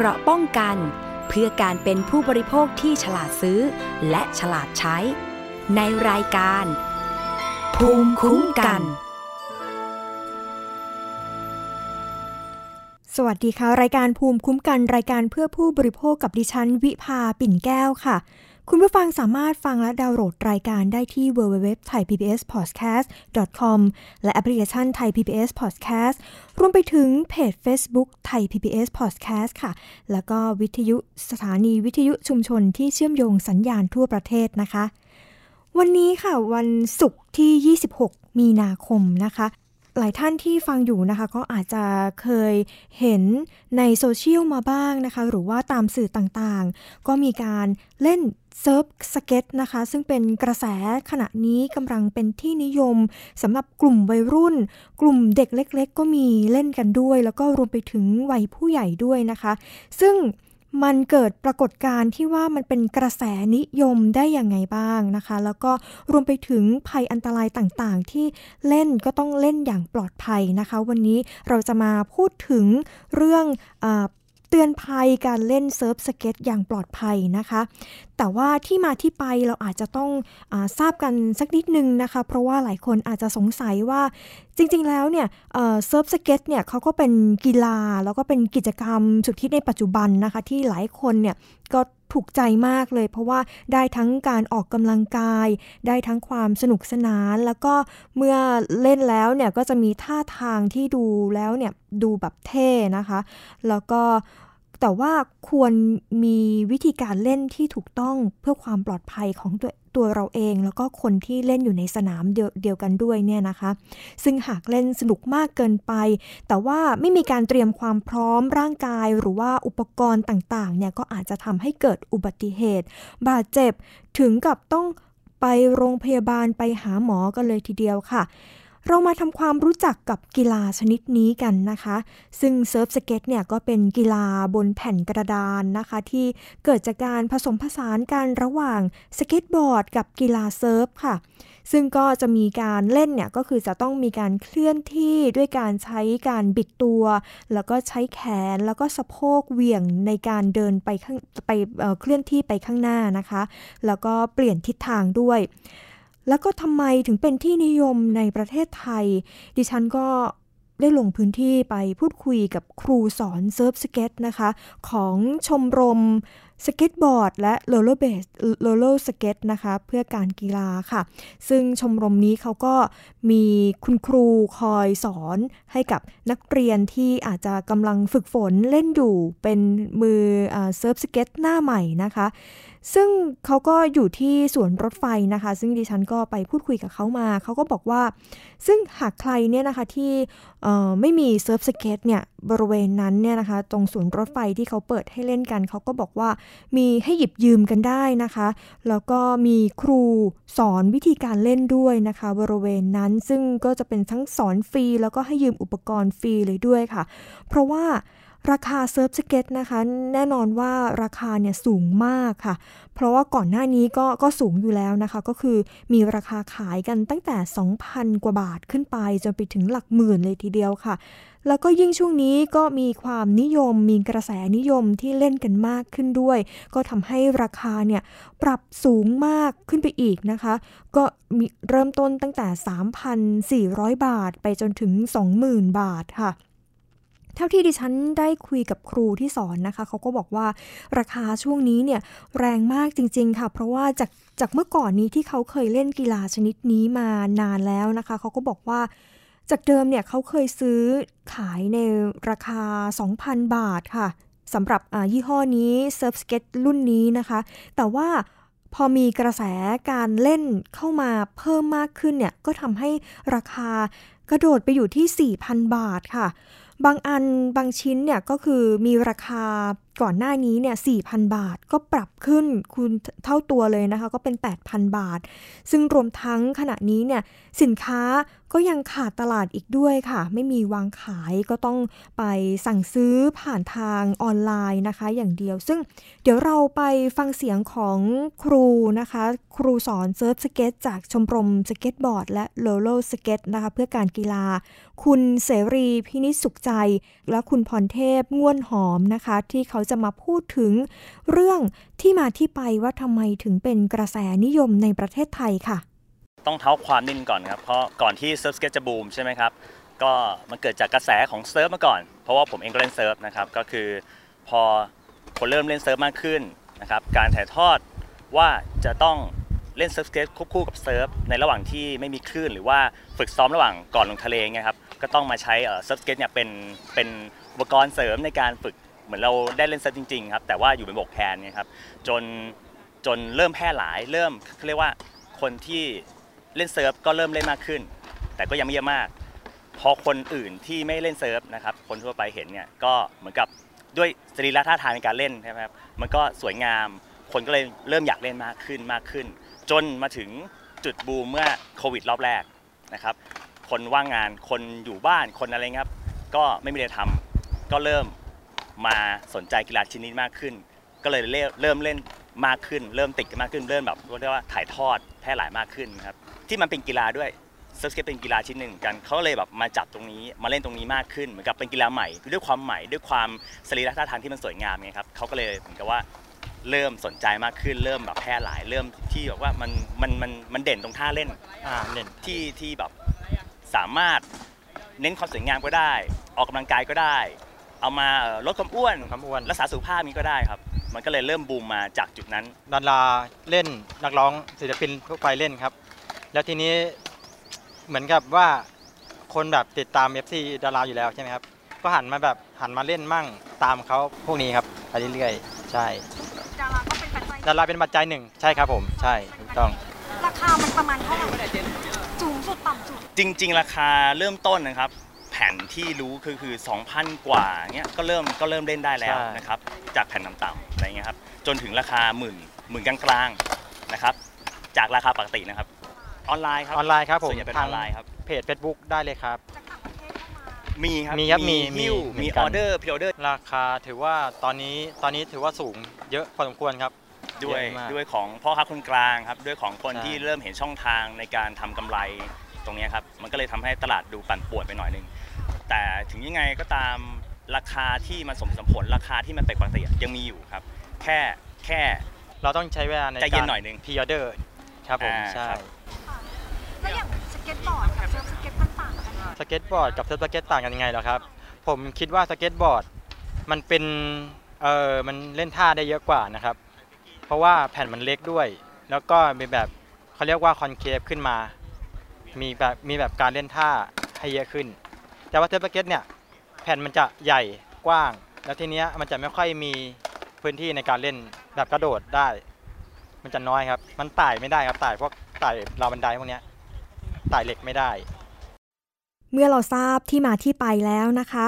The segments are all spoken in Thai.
เกราะป้องกัน เพื่อการเป็นผู้บริโภคที่ฉลาดซื้อ และฉลาดใช้ ในรายการ ภูมิคุ้มกัน สวัสดีค่ะ รายการภูมิคุ้มกัน รายการเพื่อผู้บริโภคกับดิฉัน วิภาปิ่นแก้วค่ะ คุณผู้ฟังสามารถฟังและดาวน์โหลดรายการได้ที่ www.thaipbspodcast.com และแอปพลิเคชัน Thai PBS Podcast รวมไปถึงเพจ Facebook Thai PBS Podcast ค่ะ แล้วก็วิทยุสถานีวิทยุชุมชนที่เชื่อมโยงสัญญาณทั่วประเทศนะคะ วันนี้ค่ะวันศุกร์ที่ 26 มีนาคมนะคะ หลายท่านที่ฟังอยู่นะคะ ก็อาจจะเคยเห็นในโซเชียลมาบ้างนะคะ หรือว่าตามสื่อต่างๆ ก็มีการเล่นเซิร์ฟสเก็ตนะคะ ซึ่งเป็นกระแสขณะนี้กำลังเป็นที่นิยมสำหรับกลุ่มวัยรุ่น กลุ่มเด็กเล็ก ๆ ก็มีเล่นกันด้วย แล้วก็รวมไปถึงวัยผู้ใหญ่ด้วยนะคะ ซึ่ง มันเกิดปรากฏการณ์ที่ว่ามันเป็นกระแสนิยมได้อย่างไงบ้างนะคะ แล้วก็รวมไปถึงภัยอันตรายต่างๆ ที่เล่นก็ต้องเล่นอย่างปลอดภัยนะคะ วันนี้เราจะมาพูดถึงเรื่องอ เตือนภัยการเล่นเซิร์ฟสเก็ตอย่างปลอดภัยนะคะ แต่ว่าที่มาที่ไปเราอาจจะต้องอทราบกันสักนิดนึงนะคะ เพราะว่าหลายคนอาจจะสงสัยว่าจริงๆแล้วเนี่ยเซิร์ฟสเก็ตเนี่ยเขาก็เป็นกีฬาแล้วก็เป็นกิจกรรมสุดฮิตในปัจจุบันนะคะ ที่หลายคนเนี่ยก็ ถูกใจมากเลย เพราะว่าได้ทั้งการออกกำลังกาย ได้ทั้งความสนุกสนาน แล้วก็เมื่อเล่นแล้วเนี่ยก็จะมีท่าทางที่ดูแล้วเนี่ยดูแบบเท่นะคะ แล้วก็แต่ว่าควรมีวิธีการเล่นที่ถูกต้องเพื่อความปลอดภัยของตัว ตัวเราเอง แล้วก็คนที่เล่นอยู่ในสนามเดียวกันด้วยเนี่ยนะคะ ซึ่งหากเล่นสนุกมากเกินไป แต่ว่าไม่มีการเตรียมความพร้อมร่างกาย หรือว่าอุปกรณ์ต่างๆเนี่ยก็อาจจะทำให้เกิดอุบัติเหตุ บาดเจ็บถึงกับต้องไปโรงพยาบาลไปหาหมอกันเลยทีเดียวค่ะ เรามาทำความรู้จักกับกีฬาชนิดนี้กันนะคะ ซึ่งเซิร์ฟสเก็ตเนี่ยก็เป็นกีฬาบนแผ่นกระดานนะคะ ที่เกิดจากการผสมผสานกันระหว่างสเก็ตบอร์ดกับกีฬาเซิร์ฟค่ะ ซึ่งก็จะมีการเล่นเนี่ยก็คือจะต้องมีการเคลื่อนที่ด้วยการใช้การบิดตัว แล้วก็ใช้แขนแล้วก็สะโพกเหวี่ยงในการเดินไปข้างไปเเคลื่อนที่ไปข้างหน้านะคะ แล้วก็เปลี่ยนทิศทางด้วย แล้วก็ทำไมถึงเป็นที่นิยมในประเทศไทย ดิฉันก็ได้ลงพื้นที่ไปพูดคุยกับครูสอนเซิร์ฟสเก็ตนะคะ ของชมรม สเก็ตบอร์ดและโรลเลอร์เบสโรลเลอร์สเก็ตนะคะเพื่อการกีฬาค่ะ ซึ่งชมรมนี้เขาก็มีคุณครูคอยสอนให้กับนักเรียนที่อาจจะกำลังฝึกฝนเล่นอยู่เป็นมือเซิร์ฟสเก็ตหน้าใหม่นะคะ ซึ่งเขาก็อยู่ที่สวนรถไฟนะคะ ซึ่งดิฉันก็ไปพูดคุยกับเขามา เขาก็บอกว่า ซึ่งหากใครเนี่ยนะคะที่ไม่มีเซิร์ฟสเก็ตเนี่ยบริเวณนั้นเนี่ยนะคะ ตรงสวนรถไฟที่เขาเปิดให้เล่นกัน เขาก็บอกว่ามีให้หยิบยืมกันได้นะคะ แล้วก็มีครูสอนวิธีการเล่นด้วยนะคะ บริเวณนั้นซึ่งก็จะเป็นทั้งสอนฟรีแล้วก็ให้ยืมอุปกรณ์ฟรีเลยด้วยค่ะ เพราะว่า ราคาเซิร์ฟสเก็ตนะคะ แน่นอนว่าราคาเนี่ยสูงมากค่ะ เพราะว่าก่อนหน้านี้ก็ก็สูงอยู่แล้วนะคะ ก็คือมีราคาขายกันตั้งแต่ 2,000 กว่าบาทขึ้นไป จนไปถึงหลักหมื่นเลยทีเดียวค่ะ แล้วก็ยิ่งช่วงนี้ก็มีความนิยมมีกระแสนิยมที่เล่นกันมากขึ้นด้วย ก็ทำให้ราคาเนี่ยปรับสูงมากขึ้นไปอีกนะคะ ก็เริ่มต้นตั้งแต่ 3,400 บาทไปจนถึง 20,000 บาทค่ะ เท่าที่ดิฉันได้คุยกับครูที่สอนนะคะ เขาก็บอกว่าราคาช่วงนี้เนี่ยแรงมากจริง ๆ ค่ะ เพราะว่าจากจากเมื่อก่อนนี้ที่เขาเคยเล่นกีฬาชนิดนี้มานานแล้วนะคะ เขาก็บอกว่าจากเดิมเนี่ยเขาเคยซื้อขายในราคา 2,000 บาทค่ะสำหรับยี่ห้อนี้เซิร์ฟสเก็ตรุ่นนี้นะคะ แต่ว่าพอมีกระแสการเล่นเข้ามาเพิ่มมากขึ้นเนี่ย ก็ทำให้ราคากระโดดไปอยู่ที่ 4,000 บาทค่ะ บางอันบางชิ้นเนี่ยก็คือมีราคาก่อนหน้านี้เนี่ย4,000 บาทก็ปรับขึ้นคูณเท่าตัวเลยนะคะก็เป็น 8,000 บาท ซึ่งรวมทั้งขณะนี้เนี่ยสินค้าก็ยังขาดตลาดอีกด้วยค่ะ ไม่มีวางขายก็ต้องไปสั่งซื้อผ่านทางออนไลน์นะคะ อย่างเดียว ซึ่งเดี๋ยวเราไปฟังเสียงของครูนะคะ ครูสอนเซิร์ฟสเก็ตจากชมรมสเก็ตบอร์ด และโรลเลอร์สเก็ตนะคะ เพื่อการกีฬา คุณเสรีพินิสุขใจใจและคุณพรเทพง่วนหอมนะคะ ที่เขาจะมาพูดถึงเรื่องที่มาที่ไปว่าทำไมถึงเป็นกระแสนิยมในประเทศไทยค่ะ ต้องเท้าความนิดนึงก่อนครับ เพราะก่อนที่เซิร์ฟสเก็ตจะบูมใช่ไหมครับ ก็มันเกิดจากกระแสของเซิร์ฟมาก่อน เพราะว่าผมเองก็เล่นเซิร์ฟนะครับก็คือพอคนเริ่มเล่นเซิร์ฟมากขึ้นนะครับการถ่ายทอดว่าจะต้องเล่นเซิร์ฟสเก็ตควบคู่กับเซิร์ฟในระหว่างที่ไม่มีคลื่นหรือว่าฝึกซ้อมระหว่างก่อนลงทะเลเงี้ยครับ ก็ต้องมาใช้เซิร์ฟสเก็ตเนี่ยเป็นเป็นอุปกรณ์เสริมในการฝึกเหมือนเราได้เล่นเซิร์ฟจริงๆครับแต่ว่าอยู่บนบกแทนเนี่ยครับจนจนเริ่มแพร่หลายเริ่มเขาเรียกว่าคนที่เล่นเซิร์ฟก็เริ่มเล่นมากขึ้น แต่ก็ยังไม่เยอะมาก พอคนอื่นที่ไม่เล่นเซิร์ฟนะครับคนทั่วไปเห็นเนี่ยก็เหมือนกับด้วยสรีระท่าทางในการเล่นใช่ไหมครับมันก็สวยงามคนก็เลยเริ่มอยากเล่นมากขึ้นมากขึ้น จนมาถึงจุดบูมเมื่อโควิดรอบแรกนะครับ คนว่างงาน คนอยู่บ้านคนอะไรเงี้ยครับ ก็ไม่มีอะไรทำก็เริ่มมาสนใจกีฬาชนิดมากขึ้น ก็เลยเริ่มเริ่มเล่นมากขึ้น เริ่มติดกันมากขึ้น เริ่มแบบเรียกว่าถ่ายทอดแพร่หลายมากขึ้นครับที่มันเป็นกีฬาด้วยเซิร์ฟสเก็ตเป็นกีฬาชนิดหนึ่งกันเขาเลยแบบมาจับตรงนี้มาเล่นตรงนี้มากขึ้นเหมือนกับเป็นกีฬาใหม่ด้วยความใหม่ด้วยความสรีระท่าทางที่มันสวยงามไงครับเขาก็เลยเหมือนกับว่าเริ่มสนใจมากขึ้น เริ่มแบบแพร่หลายเริ่มที่แบบว่ามันมันมันมันเด่นตรงท่าเล่นอ่าเด่นที่ที่แบบ สามารถเน้นความสวยงามก็ได้ ออกกำลังกายก็ได้ เอามาเอ่อลดความอ้วนความอ้วนรักษาสุขภาพนี้ก็ได้ครับ มันก็เลยเริ่มบูมมาจากจุดนั้นดาราเล่นนักร้องศิลปินทั่วไปเล่นครับ แล้วทีนี้เหมือนกับว่าคนแบบติดตาม FC ดาราอยู่แล้วใช่ไหมครับก็หันมาแบบหันมาเล่นมั่งตามเขาพวกนี้ครับไปเรื่อยๆใช่ดาราก็เป็นปัจจัยดาราเป็นปัจจัยหนึ่งใช่ครับผม ใช่ถูกต้อง ราคามันประมาณเท่าไหร่สูงสุดต่ำสุด จริง ๆ ราคาเริ่มต้นนะครับ แผ่นที่รู้คือคือ 2,000 กว่าเนี้ยก็เริ่มก็เริ่มเล่นได้แล้วใช่ นะครับจากแผ่นต่ำๆอะไรเงี้ยครับจนถึงราคาหมื่นหมื่นกลางๆนะครับ จากราคาปกตินะครับ ออนไลน์ครับออนไลน์ครับผมส่วนใหญ่เป็นอทาองนไลน์ครับ เพจ Facebook ได้เลยครับจากต่างประเทศเข้ามามีครับมีครับมีมีฮิ้วเหมืมีอนอกันอเดอร์พรีออเดอร์ราคาถือว่าตอนนี้ตอนนี้ถือว่าสูงเยอะพอสมควรครับด้วยเยอะมาก ด้วยของพ่อค้าคนกลางครับ ด้วยของคนใช่ ที่เริ่มเห็นช่องทางในการทำกำไร ตรงเนี้ยครับมันก็เลยทำให้ตลาดดูปั่นป่วนไปหน่อยนึงแต่ถึงยังไงก็ตามราคาที่มันสมเหตุสมผลราคาที่มันเป็นปกติยังมีอยู่ครับ แค่แค่เราต้องใช้เวลาในใจเย็นการหน่อยนึง pre-order ครับผมอ่าใช่ครับแล้วอย่างสเก็ตบอร์ดกับเซิร์ฟสเก็ตมันต่างกันไหมสเก็ตบอร์ดกับเซิร์ฟสเก็ตต่างกันยังไงเหรอครับ ผมคิดว่าสเก็ตบอร์ดมันเป็นเออมันเล่นท่าได้เยอะกว่านะครับ เพราะว่าแผ่นมันเล็กด้วย แล้วก็มีแบบเขาเรียกว่า concave ขึ้นมา มีแบบมีแบบการเล่นท่าให้เยอะขึ้น แต่ว่าเซิร์ฟสเก็ตเนี่ยแผ่นมันจะใหญ่กว้าง แล้วทีเนี้ยมันจะไม่ค่อยมีพื้นที่ในการเล่นแบบกระโดดได้ มันจะน้อยครับ มันไต่ไม่ได้ครับไต่พวกไต่ราวบันไดพวกเนี้ยไต่เหล็กไม่ได้ เมื่อเราทราบที่มาที่ไปแล้วนะคะ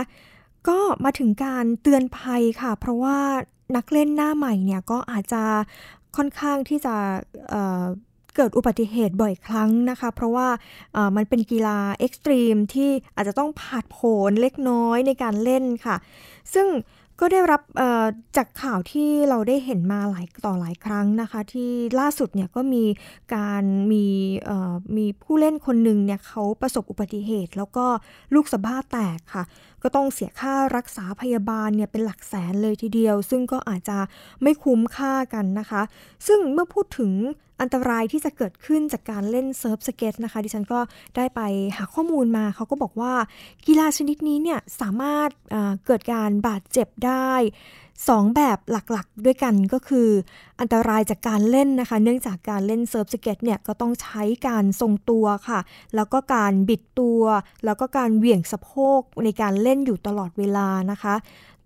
ก็มาถึงการเตือนภัยค่ะ เพราะว่านักเล่นหน้าใหม่เนี่ยก็อาจจะค่อนข้างที่จะ เกิดอุบัติเหตุบ่อยครั้งนะคะ เพราะว่ามันเป็นกีฬาเอ็กซ์ตรีมที่อาจจะต้องผาดโผนเล็กน้อยในการเล่นค่ะ ซึ่งก็ได้รับจากข่าวที่เราได้เห็นมาหลายต่อหลายครั้งนะคะ ที่ล่าสุดเนี่ยก็มีการมีมีผู้เล่นคนหนึ่งเนี่ยเขาประสบอุบัติเหตุ แล้วก็ลูกสะบ้าแตกค่ะ ก็ต้องเสียค่ารักษาพยาบาลเนี่ยเป็นหลักแสนเลยทีเดียว ซึ่งก็อาจจะไม่คุ้มค่ากันนะคะ ซึ่งเมื่อพูดถึงอันตรายที่จะเกิดขึ้นจากการเล่นเซิร์ฟสเก็ตนะคะ ดิฉันก็ได้ไปหาข้อมูลมาเขาก็บอกว่ากีฬาชนิดนี้เนี่ยสามารถเกิดการบาดเจ็บได้ สองแบบหลักๆ ด้วยกันก็คือ อันตรายจากการเล่นนะคะ เนื่องจากการเล่นเซิร์ฟสเก็ตเนี่ยก็ต้องใช้การทรงตัวค่ะ แล้วก็การบิดตัว แล้วก็การเหวี่ยงสะโพกในการเล่นอยู่ตลอดเวลานะคะ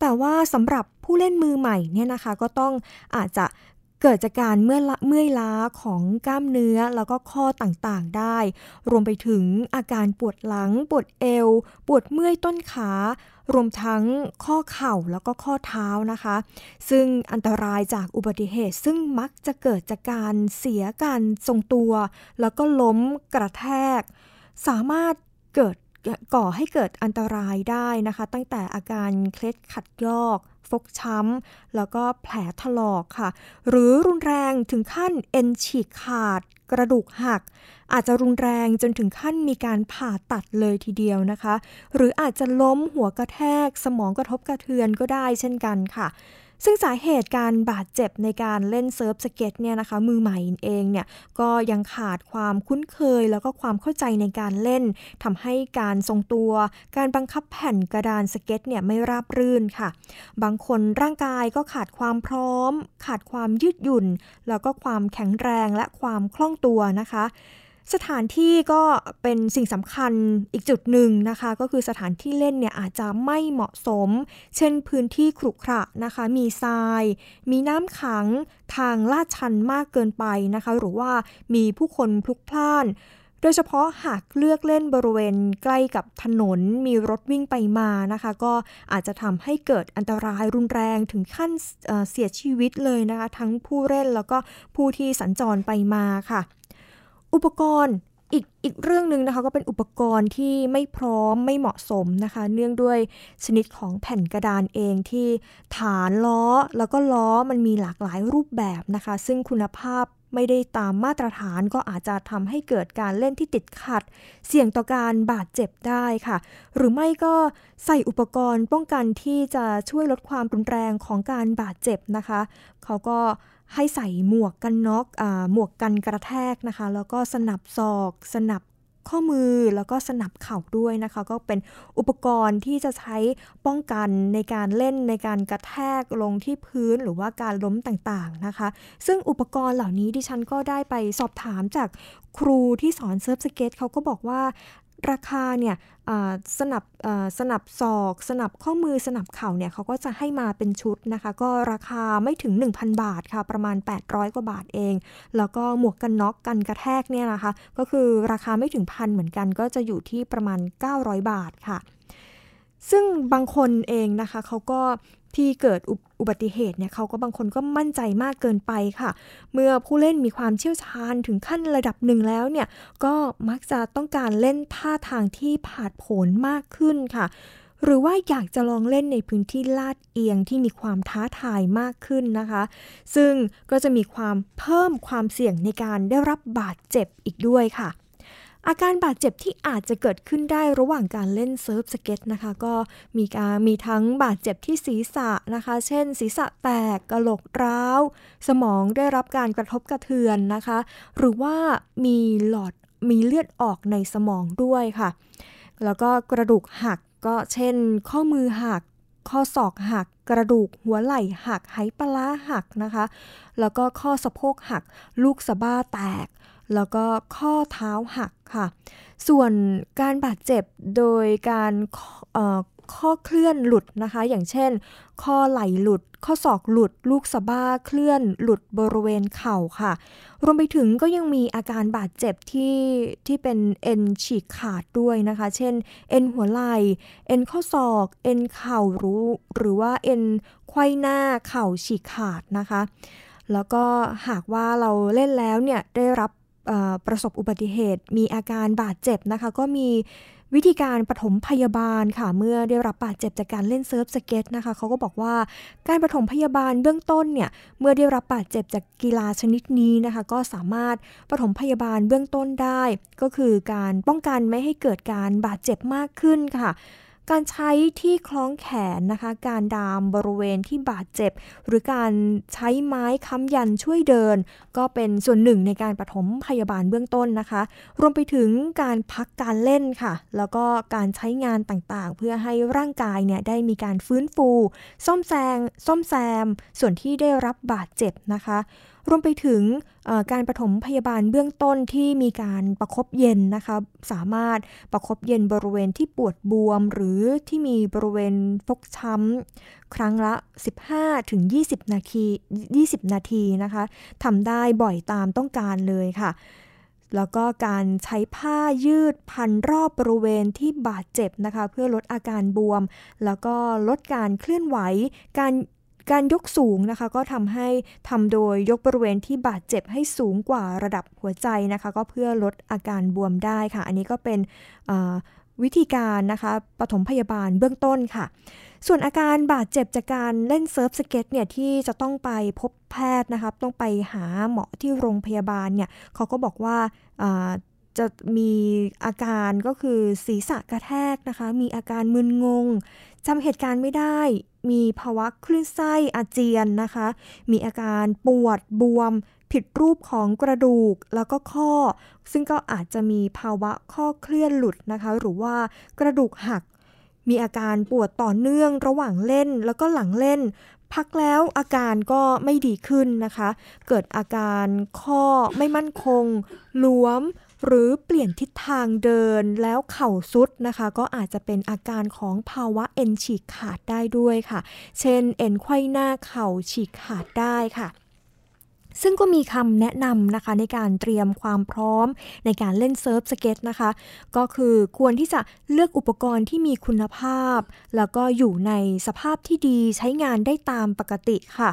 แต่ว่าสำหรับผู้เล่นมือใหม่เนี่ยนะคะก็ต้องอาจจะเกิดจากการเมื่อยละเมื่อยล้าของกล้ามเนื้อแล้วก็ข้อต่างๆได้ รวมไปถึงอาการปวดหลัง ปวดเอว ปวดเมื่อยต้นขา รวมทั้งข้อเข่าแล้วก็ข้อเท้านะคะ ซึ่งอันตรายจากอุบัติเหตุ ซึ่งมักจะเกิดจากการเสียการทรงตัว แล้วก็ล้มกระแทก สามารถเกิดก่อให้เกิดอันตรายได้นะคะ ตั้งแต่อาการเคล็ดขัดยอก ฟกช้ำ แล้วก็แผลถลอกค่ะ หรือรุนแรงถึงขั้นเอ็นฉีกขาด กระดูกหัก อาจจะรุนแรงจนถึงขั้นมีการผ่าตัดเลยทีเดียวนะคะ หรืออาจจะล้มหัวกระแทก สมองกระทบกระเทือนก็ได้เช่นกันค่ะ ซึ่งสาเหตุการบาดเจ็บในการเล่นเซิร์ฟสเก็ตเนี่ยนะคะมือใหม่เองเนี่ยก็ยังขาดความคุ้นเคยแล้วก็ความเข้าใจในการเล่นทำให้การทรงตัว การบังคับแผ่นกระดานสเก็ตเนี่ยไม่ราบรื่นค่ะ บางคนร่างกายก็ขาดความพร้อม ขาดความยืดหยุ่น แล้วก็ความแข็งแรงและความคล่องตัวนะคะ สถานที่ก็เป็นสิ่งสำคัญอีกจุดหนึ่งนะคะ ก็คือสถานที่เล่นเนี่ยอาจจะไม่เหมาะสม เช่นพื้นที่ขรุขระนะคะ มีทราย มีน้ำขังทางลาดชันมากเกินไปนะคะ หรือว่ามีผู้คนพลุกพล่าน โดยเฉพาะหากเลือกเล่นบริเวณใกล้กับถนนมีรถวิ่งไปมานะคะ ก็อาจจะทำให้เกิดอันตรายรุนแรงถึงขั้นเสียชีวิตเลยนะคะ ทั้งผู้เล่นแล้วก็ผู้ที่สัญจรไปมาค่ะ อุปกรณ์อีกอีกเรื่องหนึ่งนะคะก็เป็นอุปกรณ์ที่ไม่พร้อมไม่เหมาะสมนะคะ เนื่องด้วยชนิดของแผ่นกระดานเองที่ฐานล้อแล้วก็ล้อมันมีหลากหลายรูปแบบนะคะ ซึ่งคุณภาพไม่ได้ตามมาตรฐานก็อาจจะทำให้เกิดการเล่นที่ติดขัด เสี่ยงต่อการบาดเจ็บได้ค่ะ หรือไม่ก็ใส่อุปกรณ์ป้องกันที่จะช่วยลดความรุนแรงของการบาดเจ็บนะคะ เขาก็ ให้ใส่หมวกกันน็อกอหมวกกันกระแทกนะคะ แล้วก็สนับศอก สนับข้อมือแล้วก็สนับเข่าด้วยนะคะ ก็เป็นอุปกรณ์ที่จะใช้ป้องกันในการเล่นในการกระแทกลงที่พื้นหรือว่าการล้มต่างๆนะคะ ซึ่งอุปกรณ์เหล่านี้ดิฉันก็ได้ไปสอบถามจากครูที่สอนเซิร์ฟสเก็ตเขาก็บอกว่า ราคาเนี่ยสนับสนับศอก สนับข้อมือสนับเข่าเนี่ยเขาก็จะให้มาเป็นชุดนะคะ ก็ราคาไม่ถึง 1,000 บาทค่ะ ประมาณ 800 กว่าบาทเอง แล้วก็หมวกกันน็อกกันกระแทกเนี่ยนะคะ ก็คือราคาไม่ถึงพันเหมือนกันก็จะอยู่ที่ประมาณ 900 บาทค่ะ ซึ่งบางคนเองนะคะเขาก็ที่เกิดอุอุบัติเหตุเนี่ยเขาก็บางคนก็มั่นใจมากเกินไปค่ะ เมื่อผู้เล่นมีความเชี่ยวชาญถึงขั้นระดับหนึ่งแล้วเนี่ยก็มักจะต้องการเล่นท่าทางที่ผาดโผนมากขึ้นค่ะ หรือว่าอยากจะลองเล่นในพื้นที่ลาดเอียงที่มีความท้าทายมากขึ้นนะคะ ซึ่งก็จะมีความเพิ่มความเสี่ยงในการได้รับบาดเจ็บอีกด้วยค่ะ อาการบาดเจ็บที่อาจจะเกิดขึ้นได้ระหว่างการเล่นเซิร์ฟสเก็ตนะคะ ก็มีการมีทั้งบาดเจ็บที่ศีรษะนะคะ เช่น ศีรษะแตกกระโหลกร้าว สมองได้รับการกระทบกระเทือนนะคะ หรือว่ามีหลอดมีเลือดออกในสมองด้วยค่ะ แล้วก็กระดูกหักก็เช่น ข้อมือหักข้อศอกหักกระดูกหัวไหล่หักไหปลาร้าหักนะคะ แล้วก็ข้อสะโพกหัก ลูกสะบ้าแตก แล้วก็ข้อเท้าหักค่ะ ส่วนการบาดเจ็บโดยการข้อเคลื่อนหลุดนะคะ อย่างเช่น ข้อไหล่หลุด ข้อศอกหลุด ลูกสะบ้าเคลื่อนหลุดบริเวณเข่าค่ะ รวมไปถึงก็ยังมีอาการบาดเจ็บที่ที่เป็นเอ็นฉีกขาดด้วยนะคะ เช่น เอ็นหัวไหล่ เอ็นข้อศอก เอ็นเข่ารือหรือว่าเอ็นไขว้หน้าเข่าฉีกขาดนะคะ แล้วก็หากว่าเราเล่นแล้วเนี่ยได้รับ ประสบอุบัติเหตุ มีอาการบาดเจ็บนะคะ ก็มีวิธีการปฐมพยาบาลค่ะ เมื่อได้รับบาดเจ็บจากการเล่นเซิร์ฟสเก็ตนะคะเขาก็บอกว่าการปฐมพยาบาลเบื้องต้นเนี่ยเมื่อได้รับบาดเจ็บจากกีฬาชนิดนี้นะคะ ก็สามารถปฐมพยาบาลเบื้องต้นได้ ก็คือการป้องกันไม่ให้เกิดการบาดเจ็บมากขึ้นค่ะ การใช้ที่คล้องแขนนะคะ การดามบริเวณที่บาดเจ็บ หรือการใช้ไม้ค้ำยันช่วยเดิน ก็เป็นส่วนหนึ่งในการปฐมพยาบาลเบื้องต้นนะคะ รวมไปถึงการพักการเล่นค่ะ แล้วก็การใช้งานต่างๆ เพื่อให้ร่างกายเนี่ยได้มีการฟื้นฟู ซ่อมแซงซ่อมแซม ส่วนที่ได้รับบาดเจ็บนะคะ รวมไปถึงการปฐมพยาบาลเบื้องต้นที่มีการประคบเย็นนะคะสามารถประคบเย็นบริเวณที่ปวดบวม หรือที่มีบริเวณฟกช้ำครั้งละ 15ถึง20 นาที 20 นาทีนะคะทำได้บ่อยตามต้องการเลยค่ะแล้วก็การใช้ผ้ายืดพันรอบบริเวณที่บาดเจ็บนะคะ เพื่อลดอาการบวม แล้วก็ลดการเคลื่อนไหว การ การยกสูงนะคะก็ทำให้ทำโดยยกบริเวณที่บาดเจ็บให้สูงกว่าระดับหัวใจนะคะ ก็เพื่อลดอาการบวมได้ค่ะ อันนี้ก็เป็นวิธีการนะคะปฐมพยาบาลเบื้องต้นค่ะ ส่วนอาการบาดเจ็บจากการเล่นเซิร์ฟสเก็ตเนี่ยที่จะต้องไปพบแพทย์นะคะต้องไปหาหมอที่โรงพยาบาลเนี่ยเขาก็บอกว่าจะมีอาการก็คือศีรษะกระแทกนะคะ มีอาการมึนงงจำเหตุการณ์ไม่ได้ มีภาวะคลื่นไส้อาเจียนนะคะ มีอาการปวดบวม ผิดรูปของกระดูกแล้วก็ข้อ ซึ่งก็อาจจะมีภาวะข้อเคลื่อนหลุดนะคะ หรือว่ากระดูกหัก มีอาการปวดต่อเนื่องระหว่างเล่นแล้วก็หลังเล่น พักแล้วอาการก็ไม่ดีขึ้นนะคะ เกิดอาการข้อไม่มั่นคงหลวม หรือเปลี่ยนทิศทางเดินแล้วเข่าทรุดนะคะ ก็อาจจะเป็นอาการของภาวะเอ็นฉีกขาดได้ด้วยค่ะ เช่น เอ็นไขว้หน้าเข่าฉีกขาดได้ค่ะซึ่งก็มีคำแนะนำนะคะในการเตรียมความพร้อมในการเล่นเซิร์ฟสเก็ตนะคะ ก็คือควรที่จะเลือกอุปกรณ์ที่มีคุณภาพ แล้วก็อยู่ในสภาพที่ดีใช้งานได้ตามปกติค่ะ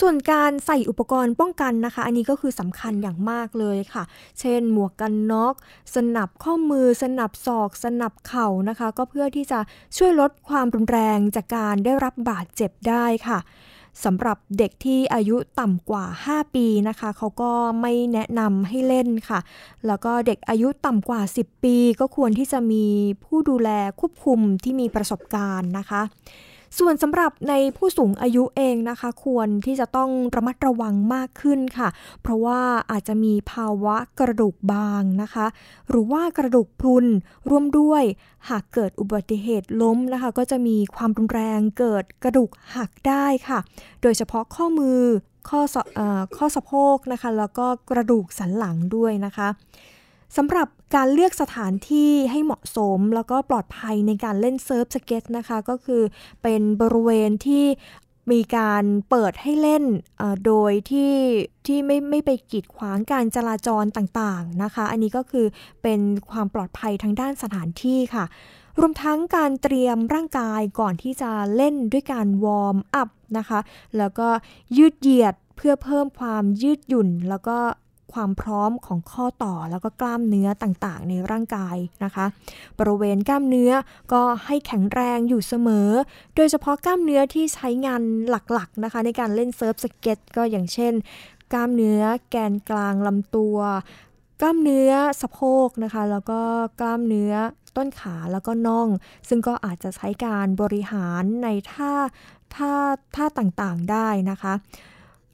ส่วนการใส่อุปกรณ์ป้องกันนะคะ อันนี้ก็คือสำคัญอย่างมากเลยค่ะ เช่น หมวกกันน็อก สนับข้อมือ สนับศอก สนับเข่านะคะ ก็เพื่อที่จะช่วยลดความรุนแรงจากการได้รับบาดเจ็บได้ค่ะสำหรับเด็กที่อายุต่ำกว่า 5 ปีนะคะ เขาก็ไม่แนะนำให้เล่นค่ะ แล้วก็เด็กอายุต่ำกว่า 10 ปี ก็ควรที่จะมีผู้ดูแลควบคุมที่มีประสบการณ์นะคะ ส่วนสำหรับในผู้สูงอายุเองนะคะ ควรที่จะต้องระมัดระวังมากขึ้นค่ะ เพราะว่าอาจจะมีภาวะกระดูกบางนะคะ หรือว่ากระดูกพรุนร่วมด้วยหากเกิดอุบัติเหตุล้มนะคะ ก็จะมีความรุนแรงเกิดกระดูกหักได้ค่ะ โดยเฉพาะข้อมือข้อข้อสะโพกนะคะ แล้วก็กระดูกสันหลังด้วยนะคะ สำหรับการเลือกสถานที่ให้เหมาะสม แล้วก็ปลอดภัยในการเล่นเซิร์ฟสเก็ตนะคะก็คือเป็นบริเวณที่มีการเปิดให้เล่นโดยที่ที่ไม่ไม่ไปกีดขวางการจราจรต่างๆนะคะ อันนี้ก็คือเป็นความปลอดภัยทางด้านสถานที่ค่ะ รวมทั้งการเตรียมร่างกายก่อนที่จะเล่นด้วยการ warm up นะคะ แล้วก็ยืดเหยียดเพื่อเพิ่มความยืดหยุ่น แล้วก็ ความพร้อมของข้อต่อแล้วก็กล้ามเนื้อต่างๆ ในร่างกายนะคะ บริเวณกล้ามเนื้อก็ให้แข็งแรงอยู่เสมอ โดยเฉพาะกล้ามเนื้อที่ใช้งานหลักๆนะคะ ในการเล่นเซิร์ฟสเก็ตก็อย่างเช่น กล้ามเนื้อแกนกลางลำตัว กล้ามเนื้อสะโพกนะคะ แล้วก็กล้ามเนื้อต้นขาแล้วก็น่อง ซึ่งก็อาจจะใช้การบริหารในท่าท่าท่าต่างๆได้นะคะ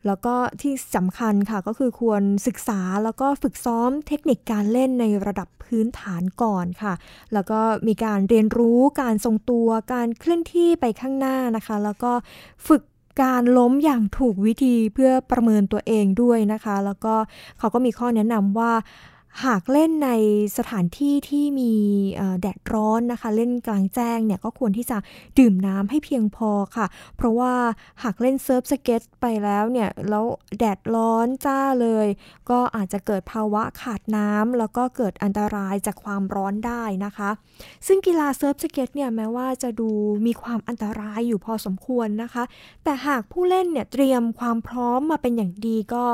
แล้วก็ที่สำคัญค่ะก็คือควรศึกษาแล้วก็ฝึกซ้อมเทคนิคการเล่นในระดับพื้นฐานก่อนค่ะ แล้วก็มีการเรียนรู้การทรงตัวการเคลื่อนที่ไปข้างหน้านะคะ แล้วก็ฝึกการล้มอย่างถูกวิธีเพื่อประเมินตัวเองด้วยนะคะ แล้วก็เขาก็มีข้อแนะนำว่า หากเล่นในสถานที่ที่มีแดดร้อนนะคะ เล่นกลางแจ้งเนี่ยก็ควรที่จะดื่มน้ำให้เพียงพอค่ะ เพราะว่าหากเล่นเซิร์ฟสเก็ตไปแล้วเนี่ยแล้วแดดร้อนจ้าเลย ก็อาจจะเกิดภาวะขาดน้ำแล้วก็เกิดอันตรายจากความร้อนได้นะคะ ซึ่งกีฬาเซิร์ฟสเก็ตเนี่ยแม้ว่าจะดูมีความอันตรายอยู่พอสมควรนะคะ แต่หากผู้เล่นเนี่ยเตรียมความพร้อมมาเป็นอย่างดีก็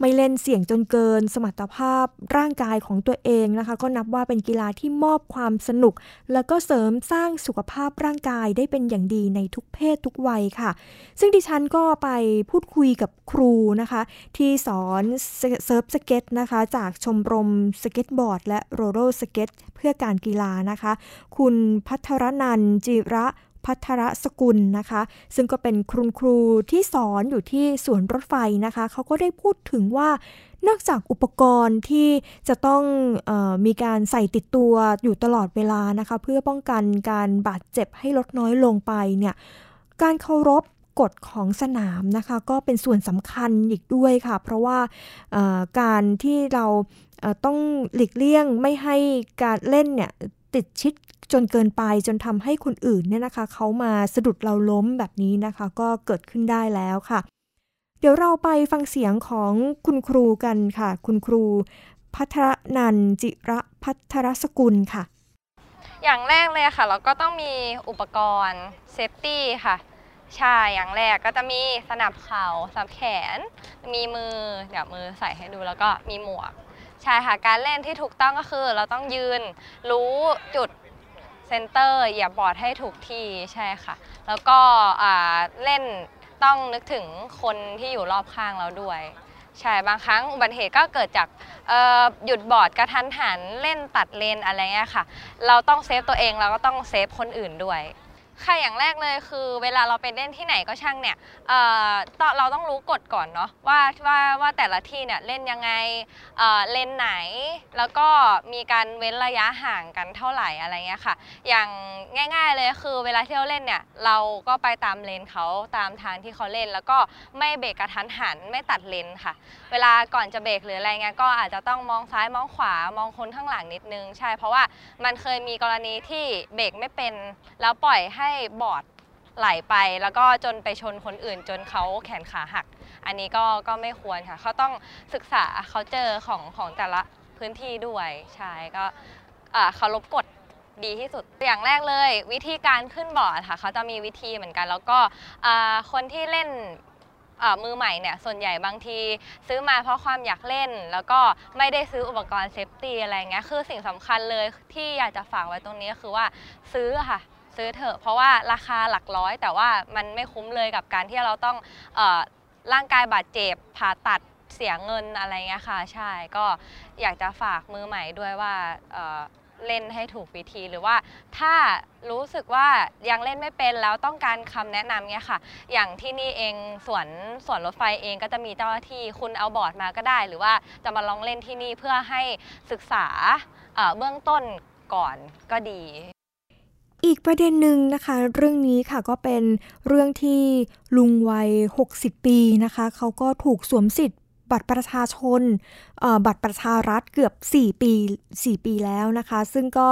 ไม่เล่นเสี่ยงจนเกิน สมรรถภาพร่างกายของตัวเองนะคะ ก็นับว่าเป็นกีฬาที่มอบความสนุก แล้วก็เสริมสร้างสุขภาพร่างกายได้เป็นอย่างดีในทุกเพศทุกวัยค่ะ ซึ่งดิฉันก็ไปพูดคุยกับครูนะคะ ที่สอนเซิร์ฟสเก็ตนะคะ จากชมรมสเก็ตบอร์ด และโรลเลอร์สเก็ตเพื่อการกีฬานะคะ คุณพัทรนันจิระ พัทรสกุลนะคะ ซึ่งก็เป็นครูครูที่สอนอยู่ที่สวนรถไฟนะคะ เขาก็ได้พูดถึงว่านอกจากอุปกรณ์ที่จะต้องออมีการใส่ติดตัวอยู่ตลอดเวลานะคะ เพื่อป้องกันการบาดเจ็บให้ลดน้อยลงไปเนี่ยการเคารพกฎของสนามนะคะก็เป็นส่วนสำคัญอีกด้วยค่ะ เพราะว่าการที่เราต้องหลีกเลี่ยงไม่ให้การเล่นเนี่ยติดชิด จนเกินไปจนทำให้คนอื่นเนี่ยนะคะเขามาสะดุดเราล้มแบบนี้นะคะ ก็เกิดขึ้นได้แล้วค่ะ เดี๋ยวเราไปฟังเสียงของคุณครูกันค่ะ คุณครู พัทรนันจิระพัทรสกุลค่ะ อย่างแรกเลยค่ะ เราก็ต้องมีอุปกรณ์ safety ค่ะใช่อย่างแรกก็จะมีสนับเข่าสนับแขน มีมือเดี๋ยวมือใส่ให้ดูแล้วก็มีหมวก ใช่ค่ะ การเล่นที่ถูกต้องก็คือ เราต้องยืนรู้จุด center เหยียบบอร์ดให้ถูกที่ใช่ค่ะ แล้วก็เล่นต้องนึกถึงคนที่อยู่รอบข้างเราด้วยใช่บางครั้งอุบัติเหตุก็เกิดจากหยุดบอร์ดกระทันหันเล่นตัดเลนอะไรเงี้ยค่ะ เราต้อง save ตัวเองเราก็ต้อง save คนอื่นด้วย ค่ะอย่างแรกเลยคือเวลาเราไปเล่นที่ไหนก็ช่างเนี่ยเอ่อตองเราต้องรู้กฎก่อนเนาะว่าว่าว่าแต่ละที่เนี่ยเล่นยังไงเอ่อเลนไหน แล้วก็มีการเว้นระยะห่างกันเท่าไหร่อะไรเงี้ยค่ะ อย่างง่าย ๆเลยคือเวลาที่เราเล่นเนี่ยเราก็ไปตามเลนเขาตามทางที่เขาเล่น แล้วก็ไม่เบรกกระทันหันไม่ตัดเลนค่ะ เวลาก่อนจะเบรกหรืออะไรเงี้ยก็อาจจะต้องมองซ้ายมองขวามองคนข้างหลังนิดนึงใช่ เพราะว่ามันเคยมีกรณีที่เบรกไม่เป็นแล้วปล่อยให้ให้บอร์ดไหลไปแล้วก็จนไปชนคนอื่น จนเขาแขนขาหัก อันนี้ก็ก็ไม่ควรค่ะเขาต้องศึกษาเขาเจอของของแต่ละพื้นที่ด้วยใช่ก็เคารพกฎดีที่สุดอย่างแรกเลย วิธีการขึ้นบอร์ดค่ะเขาจะมีวิธีเหมือนกัน แล้วก็คนที่เล่นมือใหม่เนี่ยส่วนใหญ่บางที ซื้อมาเพราะความอยากเล่น แล้วก็ไม่ได้ซื้ออุปกรณ์เซฟตี้อะไรเงี้ยคือสิ่งสำคัญเลยที่อยากจะฝากไว้ตรงนี้คือว่าซื้อค่ะ ซื้อเถอะเพราะว่าราคาหลักร้อย แต่ว่ามันไม่คุ้มเลยกับการที่เราต้องออร่างกายบาดเจ็บผ่าตัดเสียเงินอะไรเงี้ยค่ะ ใช่ก็อยากจะฝากมือใหม่ด้วยว่าเเล่นให้ถูกวิธีหรือว่า ถ้ารู้สึกว่ายังเล่นไม่เป็นแล้วต้องการคำแนะนำเนี่ยค่ะ อย่างที่นี่เองสวนสวนรถไฟเองก็จะมีเจ้าหน้าที่คุณเอาบอร์ดมาก็ได้ หรือว่าจะมาลองเล่นที่นี่เพื่อให้ศึกษาเเบื้องต้นก่อนก็ดี อีกประเด็นหนึ่งนะคะ เรื่องนี้ค่ะก็เป็นเรื่องที่ลุงวัย 60 ปีนะคะ เขาก็ถูกสวมสิทธิ์ บัตรประชาชนบัตรประชารัฐเกือบ 4 ปี 4 ปีแล้วนะคะ ซึ่งก็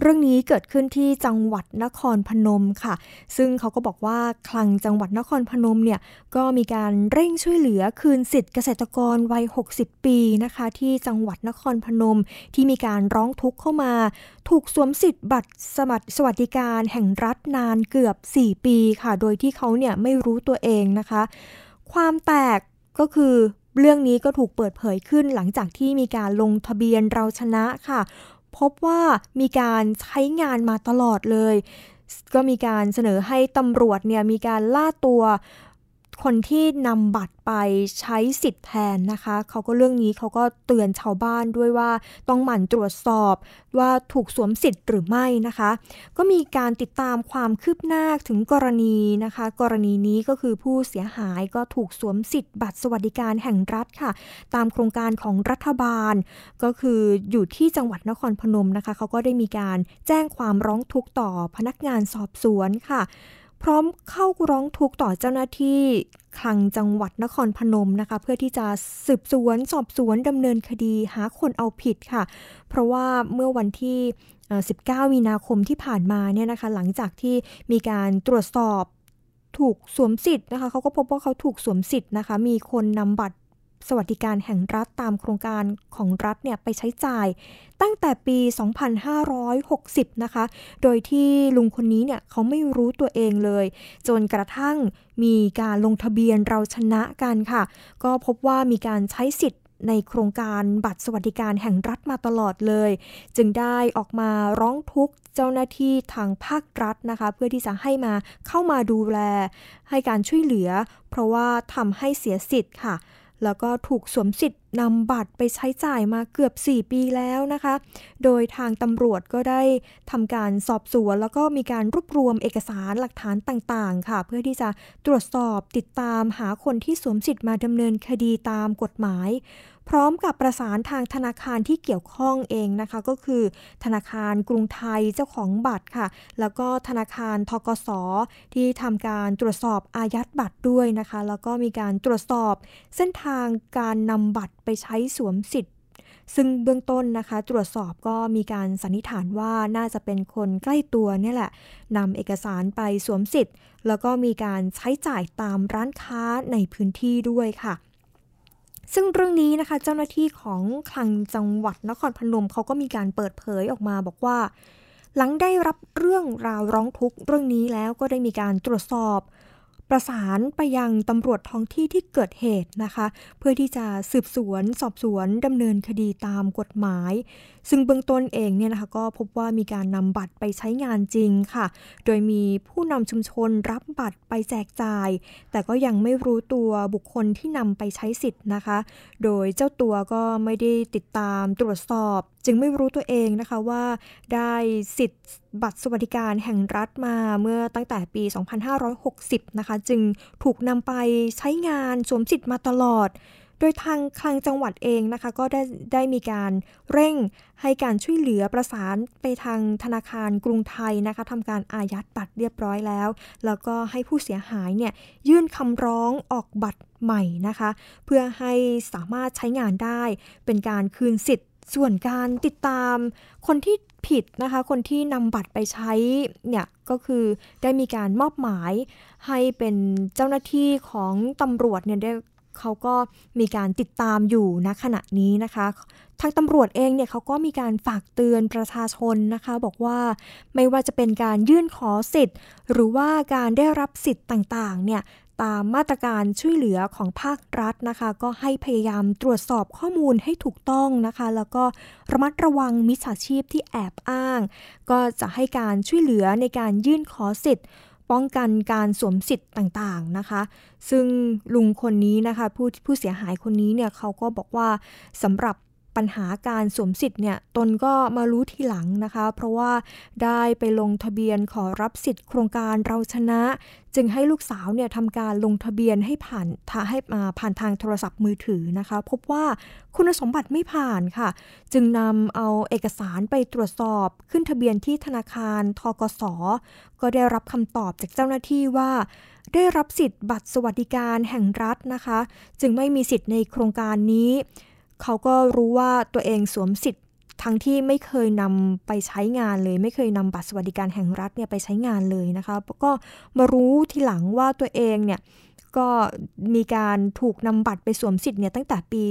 เรื่องนี้เกิดขึ้นที่จังหวัดนครพนมค่ะ ซึ่งเขาก็บอกว่าคลังจังหวัดนครพนมเนี่ยก็มีการเร่งช่วยเหลือคืนสิทธิ์เกษตรกรวัย 60 ปีนะคะ ที่จังหวัดนครพนมที่มีการร้องทุกข์เข้ามา ถูกสวมสิทธิ์บัตรสมัครสวัสดิการแห่งรัฐนานเกือบ 4 ปีค่ะ โดยที่เขาเนี่ยไม่รู้ตัวเองนะคะ ความแตกก็คือ เรื่องนี้ก็ถูกเปิดเผยขึ้นหลังจากที่มีการลงทะเบียนเราชนะค่ะ พบว่ามีการใช้งานมาตลอดเลย ก็มีการเสนอให้ตำรวจเนี่ยมีการล่าตัว คนที่นำบัตรไปใช้สิทธิ์แทนนะคะเขาก็เรื่องนี้เขาก็เตือนชาวบ้านด้วยว่าต้องหมั่นตรวจสอบว่าถูกสวมสิทธิ์หรือไม่นะคะ ก็มีการติดตามความคืบหน้าถึงกรณีนะคะ กรณีนี้ก็คือผู้เสียหายก็ถูกสวมสิทธิ์บัตรสวัสดิการแห่งรัฐค่ะ ตามโครงการของรัฐบาล ก็คืออยู่ที่จังหวัดนครพนมนะคะเขาก็ได้มีการแจ้งความร้องทุกข์ต่อพนักงานสอบสวนค่ะ พร้อมเข้าร้องทุกข์ต่อเจ้าหน้าที่คลังจังหวัดนครพนมนะคะ เพื่อที่จะสืบสวนสอบสวนดำเนินคดีหาคนเอาผิดค่ะ เพราะว่าเมื่อวันที่ 19 มีนาคมที่ผ่านมาเนี่ยนะคะ หลังจากที่มีการตรวจสอบถูกสวมสิทธิ์นะคะเขาก็พบว่าเขาถูกสวมสิทธิ์นะคะ มีคนนำบัตร สวัสดิการแห่งรัฐตามโครงการของรัฐเนี่ยไปใช้จ่าย ตั้งแต่ปี 2560 นะคะ โดยที่ลุงคนนี้เนี่ยเขาไม่รู้ตัวเองเลย จนกระทั่งมีการลงทะเบียนเราชนะกันค่ะ ก็พบว่ามีการใช้สิทธิ์ในโครงการบัตรสวัสดิการแห่งรัฐมาตลอดเลย จึงได้ออกมาร้องทุกข์เจ้าหน้าที่ทางภาครัฐนะคะ เพื่อที่จะให้มาเข้ามาดูแล ให้การช่วยเหลือ เพราะว่าทำให้เสียสิทธิ์ค่ะ แล้วก็ถูกสวมสิทธิ์นำบัตรไปใช้จ่ายมาเกือบ 4 ปีแล้วนะคะ โดยทางตำรวจก็ได้ทำการสอบสวน แล้วก็มีการรวบรวมเอกสารหลักฐานต่างๆ ค่ะ เพื่อที่จะตรวจสอบติดตามหาคนที่สวมสิทธิ์มาดำเนินคดีตามกฎหมาย พร้อมกับประสานทางธนาคารที่เกี่ยวข้องเองนะคะ ก็คือ ธนาคารกรุงไทยเจ้าของบัตรค่ะ แล้วก็ธนาคารทกสที่ทำการตรวจสอบอายัดบัตรด้วยนะคะ แล้วก็มีการตรวจสอบเส้นทางการนำบัตรไปใช้สวมสิทธิ์ซึ่งเบื้องต้นนะคะ ตรวจสอบก็มีการสันนิษฐานว่าน่าจะเป็นคนใกล้ตัวเนี่ยแหละนำเอกสารไปสวมสิทธิ์ แล้วก็มีการใช้จ่ายตามร้านค้าในพื้นที่ด้วยค่ะ ซึ่งเรื่องนี้นะคะเจ้าหน้าที่ของคลังจังหวัดนครพนมเขาก็มีการเปิดเผยออกมาบอกว่า หลังได้รับเรื่องราวร้องทุกข์เรื่องนี้แล้วก็ได้มีการตรวจสอบ ประสานไปยังตำรวจท้องที่ที่เกิดเหตุนะคะ เพื่อที่จะสืบสวนสอบสวนดำเนินคดีตามกฎหมาย ซึ่งเบื้องต้นเองเนี่ยนะคะก็พบว่ามีการนำบัตรไปใช้งานจริงค่ะ โดยมีผู้นำชุมชนรับบัตรไปแจกจ่าย แต่ก็ยังไม่รู้ตัวบุคคลที่นำไปใช้สิทธิ์นะคะ โดยเจ้าตัวก็ไม่ได้ติดตามตรวจสอบจึงไม่รู้ตัวเองนะคะว่าได้สิทธิ์บัตรสวัสดิการแห่งรัฐมาเมื่อตั้งแต่ปี 2560 นะคะ จึงถูกนำไปใช้งานสวมสิทธิ์มาตลอด โดยทางคลังจังหวัดเองนะคะ ก็ได้ได้มีการเร่งให้การช่วยเหลือประสานไปทางธนาคารกรุงไทยนะคะทำการอายัดบัตรเรียบร้อยแล้ว แล้วก็ให้ผู้เสียหายเนี่ยยื่นคำร้องออกบัตรใหม่นะคะ เพื่อให้สามารถใช้งานได้เป็นการคืนสิทธิ์ ส่วนการติดตามคนที่ผิดนะคะ คนที่นำบัตรไปใช้เนี่ยก็คือได้มีการมอบหมายให้เป็นเจ้าหน้าที่ของตำรวจเนี่ยได้เขาก็มีการติดตามอยู่ณขณะนี้นะคะ ทางตำรวจเองเนี่ยเขาก็มีการฝากเตือนประชาชนนะคะ บอกว่าไม่ว่าจะเป็นการยื่นขอสิทธิ์ หรือว่าการได้รับสิทธิ์ต่างๆเนี่ย ตามมาตรการช่วยเหลือของภาครัฐนะคะ ก็ให้พยายามตรวจสอบข้อมูลให้ถูกต้องนะคะ แล้วก็ระมัดระวังมิจฉาชีพที่แอบอ้าง ก็จะให้การช่วยเหลือในการยื่นขอสิทธิ์ป้องกันการสวมสิทธิ์ต่างๆนะคะ ซึ่งลุงคนนี้นะคะผู้ผู้เสียหายคนนี้เนี่ยเขาก็บอกว่าสำหรับ ปัญหาการสวมสิทธิ์เนี่ยตนก็มารู้ทีหลังนะคะ เพราะว่าได้ไปลงทะเบียนขอรับสิทธิ์โครงการเราชนะ จึงให้ลูกสาวเนี่ยทำการลงทะเบียนให้ผ่านให้ผ่านทางโทรศัพท์มือถือนะคะ พบว่าคุณสมบัติไม่ผ่านค่ะ จึงนำเอาเอกสารไปตรวจสอบขึ้นทะเบียนที่ธนาคารทกสก็ได้รับคำตอบจากเจ้าหน้าที่ว่าได้รับสิทธิ์บัตรสวัสดิการแห่งรัฐนะคะ จึงไม่มีสิทธิ์ในโครงการนี้ เขาก็รู้ว่าตัวเองสวมสิทธิ์ ทั้งที่ไม่เคยนำไปใช้งานเลย ไม่เคยนำบัตรสวัสดิการแห่งรัฐเนี่ยไปใช้งานเลยนะคะก็มารู้ทีหลังว่าตัวเองเนี่ยก็มีการถูกนำบัตรไปสวมสิทธิ์เนี่ยตั้งแต่ปี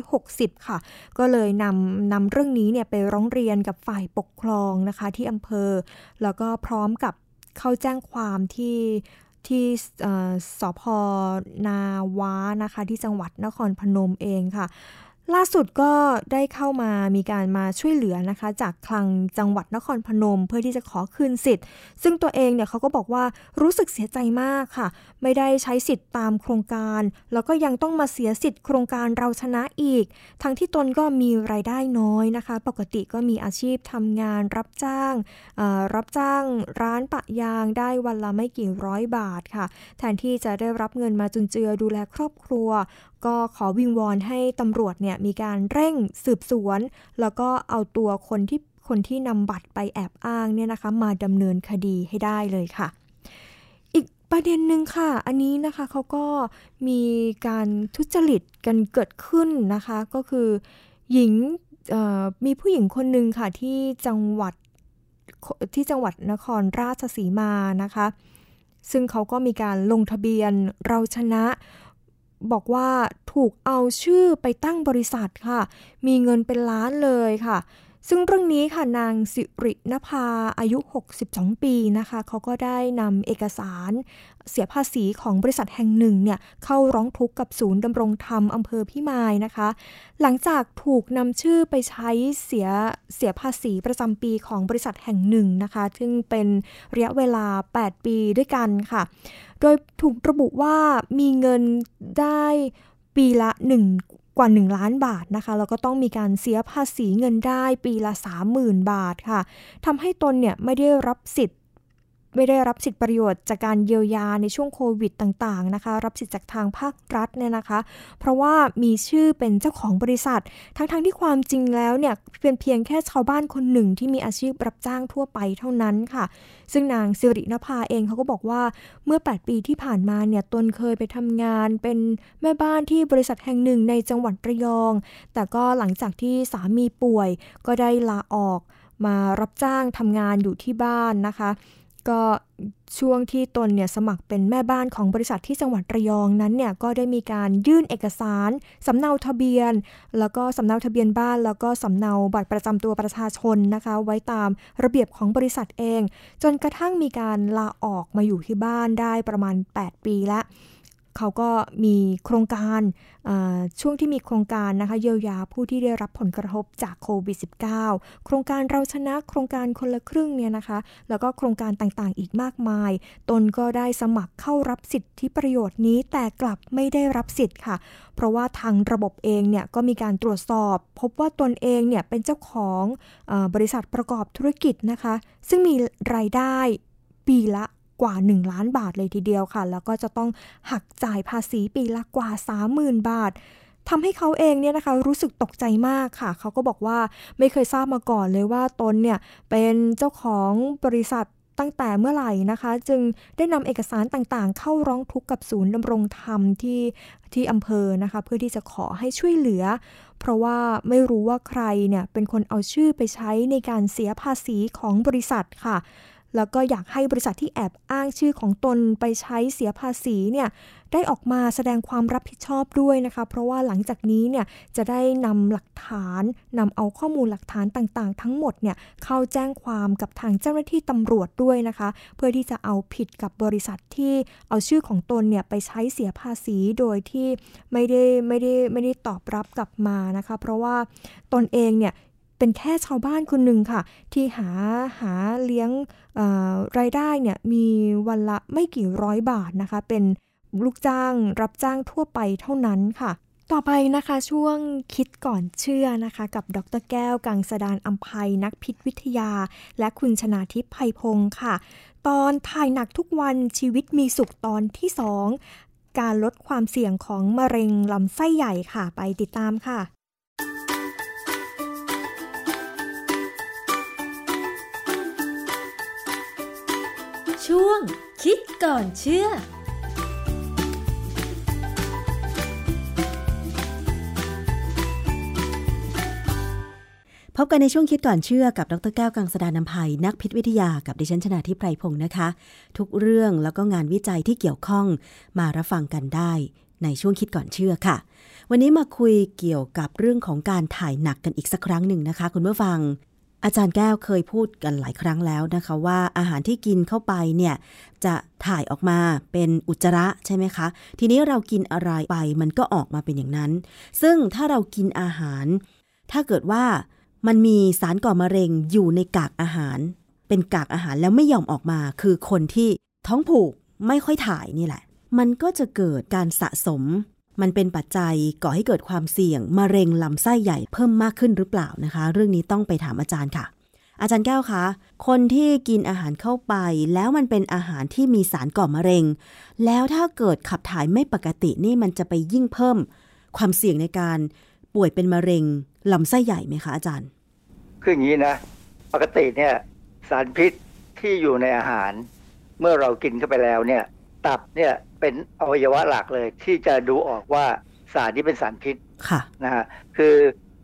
2560 ค่ะ ก็เลยนำนำเรื่องนี้เนี่ยไปร้องเรียนกับฝ่ายปกครองนะคะที่อำเภอ แล้วก็พร้อมกับเข้าแจ้งความที่ ที่สพนาวานะคะ ที่จังหวัดนครพนมเองค่ะ ล่าสุดก็ได้เข้ามามีการมาช่วยเหลือนะคะ จากคลังจังหวัดนครพนม เพื่อที่จะขอคืนสิทธิ์ ซึ่งตัวเองเนี่ยเขาก็บอกว่ารู้สึกเสียใจมากค่ะ ไม่ได้ใช้สิทธิ์ตามโครงการ แล้วก็ยังต้องมาเสียสิทธิ์โครงการเราชนะอีก ทั้งที่ตนก็มีรายได้น้อยนะคะ ปกติก็มีอาชีพทำงานรับจ้างรับจ้างร้านปะยางได้วันละไม่กี่ร้อยบาทค่ะ แทนที่จะได้รับเงินมาจุนเจือดูแลครอบครัว ก็ขอวิงวอนให้ตำรวจเนี่ยมีการเร่งสืบสวน แล้วก็เอาตัวคนที่คนที่นำบัตรไปแอบอ้างเนี่ยนะคะ มาดำเนินคดีให้ได้เลยค่ะ อีกประเด็นหนึ่งค่ะ อันนี้นะคะเขาก็มีการทุจริตกันเกิดขึ้นนะคะ ก็คือหญิงมีผู้หญิงคนหนึ่งค่ะที่จังหวัดที่จังหวัดนครราชสีมานะคะ ซึ่งเขาก็มีการลงทะเบียนเราชนะ บอกว่าถูกเอาชื่อไปตั้งบริษัทค่ะ มีเงินเป็นล้านเลยค่ะ ซึ่งเรื่องนี้ค่ะนางสิรินภาอายุ 62 ปีนะคะเขาก็ได้นำเอกสารเสียภาษีของบริษัทแห่งหนึ่งเนี่ยเข้าร้องทุกข์กับศูนย์ดำรงธรรมอำเภอพิมายนะคะ หลังจากถูกนำชื่อไปใช้เสียเสียภาษีประจำปีของบริษัทแห่งหนึ่งนะคะ ซึ่งเป็นระยะเวลา 8 ปีด้วยกันค่ะ โดยถูกระบุว่ามีเงินได้ปีละ 1 กว่า 1 ล้านบาทนะคะ แล้วก็ต้องมีการเสียภาษีเงินได้ปีละ 30,000 บาทค่ะทำให้ตนเนี่ยไม่ได้รับสิทธิ์ ไม่ได้รับสิทธิประโยชน์จากการเยียวยาในช่วงโควิดต่างๆนะคะ รับสิทธิจากทางภาครัฐเนี่ยนะคะ เพราะว่ามีชื่อเป็นเจ้าของบริษัท ทั้งๆทที่ความจริงแล้วเนี่ยเป็นเพียงแค่ชาวบ้านคนหนึ่งที่มีอาชีพรับจ้างทั่วไปเท่านั้นค่ะ ซึ่งนางสิรินภาเองเขาก็บอกว่าเมื่อ 8 ปีที่ผ่านมาเนี่ยตนเคยไปทำงานเป็นแม่บ้านที่บริษัทแห่งหนึ่งในจังหวัดระยอง แต่ก็หลังจากที่สามีป่วยก็ได้ลาออกมารับจ้างทำงานอยู่ที่บ้านนะคะ ก็ช่วงที่ตนเนี่ยสมัครเป็นแม่บ้านของบริษัทที่จังหวัดระยองนั้นเนี่ยก็ได้มีการยื่นเอกสารสำเนาทะเบียน แล้วก็สำเนาทะเบียนบ้าน แล้วก็สำเนาบัตรประจำตัวประชาชนนะคะ ไว้ตามระเบียบของบริษัทเอง จนกระทั่งมีการลาออกมาอยู่ที่บ้านได้ประมาณ 8 ปีแล้ว เขาก็มีโครงการช่วงที่มีโครงการนะคะเยียวยาผู้ที่ได้รับผลกระทบจากโควิด -19 โครงการเราชนะโครงการคนละครึ่งเนี่ยนะคะ แล้วก็โครงการต่างๆ อีกมากมาย ตนก็ได้สมัครเข้ารับสิทธิประโยชน์นี้แต่กลับไม่ได้รับสิทธิ์ค่ะ เพราะว่าทางระบบเองเนี่ยก็มีการตรวจสอบ พบว่าตนเองเนี่ยเป็นเจ้าของอบริษัทประกอบธุรกิจนะคะ ซึ่งมีรายได้ปีละ กว่า 1 ล้านบาทเลยทีเดียวค่ะ แล้วก็จะต้องหักจ่ายภาษีปีละกว่า 30,000 บาททำให้เขาเองเนี่ยนะคะรู้สึกตกใจมากค่ะ เขาก็บอกว่าไม่เคยทราบมาก่อนเลยว่าตนเนี่ยเป็นเจ้าของบริษัทตั้งแต่เมื่อไหร่นะคะ จึงได้นำเอกสารต่างๆ เข้าร้องทุกข์กับศูนย์ดำรงธรรมที่ที่อำเภอนะคะ เพื่อที่จะขอให้ช่วยเหลือ เพราะว่าไม่รู้ว่าใครเนี่ยเป็นคนเอาชื่อไปใช้ในการเสียภาษีของบริษัทค่ะ แล้วก็อยากให้บริษัทที่แอบอ้างชื่อของตนไปใช้เสียภาษีเนี่ยได้ออกมาแสดงความรับผิดชอบด้วยนะคะ เพราะว่าหลังจากนี้เนี่ยจะได้นำหลักฐานนำเอาข้อมูลหลักฐานต่างๆ ทั้งหมดเนี่ยเข้าแจ้งความกับทางเจ้าหน้าที่ตำรวจด้วยนะคะ เพื่อที่จะเอาผิดกับบริษัทที่เอาชื่อของตนเนี่ยไปใช้เสียภาษีโดยที่ไม่ได้ไม่ได้ไม่ได้ตอบรับกลับมานะคะ เพราะว่าตนเองเนี่ย เป็นแค่ชาวบ้านคนหนึ่งค่ะ ที่หาหาเลี้ยงรายได้เนี่ยมีวันละไม่กี่ร้อยบาทนะคะ เป็นลูกจ้างรับจ้างทั่วไปเท่านั้นค่ะ ต่อไปนะคะช่วงคิดก่อนเชื่อนะคะ กับดรแก้วกังสดานอัมภัยนักพิษวิทยา และคุณชนาทิพย์ไพพงศ์ค่ะ ตอนถ่ายหนักทุกวันชีวิตมีสุขตอนที่สองการลดความเสี่ยงของมะเร็งลำไส้ใหญ่ค่ะไปติดตามค่ะ ช่วง คิดก่อนเชื่อพบกันในช่วงคิดก่อนเชื่อกับดรแก้วกังสดานนภัย นักพิษวิทยากับดิฉันชนาทิพไพรพงศ์นะคะ ทุกเรื่องแล้วก็งานวิจัยที่เกี่ยวข้องมารับฟังกันได้ในช่วงคิดก่อนเชื่อค่ะ วันนี้มาคุยเกี่ยวกับเรื่องของการถ่ายหนักกันอีกสักครั้งหนึ่งนะคะ คุณผู้ฟัง อาจารย์แก้วเคยพูดกันหลายครั้งแล้วนะคะว่าอาหารที่กินเข้าไปเนี่ยจะถ่ายออกมาเป็นอุจจาระใช่ไหมคะ ทีนี้เรากินอะไรไปมันก็ออกมาเป็นอย่างนั้น ซึ่งถ้าเรากินอาหาร ถ้าเกิดว่ามันมีสารก่อมะเร็งอยู่ในกากอาหาร เป็นกากอาหารแล้วไม่ยอมออกมา คือคนที่ท้องผูกไม่ค่อยถ่ายนี่แหละ มันก็จะเกิดการสะสม มันเป็นปัจจัยก่อให้เกิดความเสี่ยงมะเร็งลำไส้ใหญ่เพิ่มมากขึ้นหรือเปล่านะคะ เรื่องนี้ต้องไปถามอาจารย์ค่ะ อาจารย์แก้วคะ คนที่กินอาหารเข้าไป แล้วมันเป็นอาหารที่มีสารก่อมะเร็ง แล้วถ้าเกิดขับถ่ายไม่ปกตินี่มันจะไปยิ่งเพิ่ม ความเสี่ยงในการป่วยเป็นมะเร็งลำไส้ใหญ่ไหมคะอาจารย์ คืออย่างนี้นะ ปกติเนี่ยสารพิษที่อยู่ในอาหาร เมื่อเรากินเข้าไปแล้วเนี่ย ตับเนี่ย เป็นอวัยวะหลักเลย ที่จะดูออกว่าสารนี้เป็นสารพิษค่ะนะฮะคือ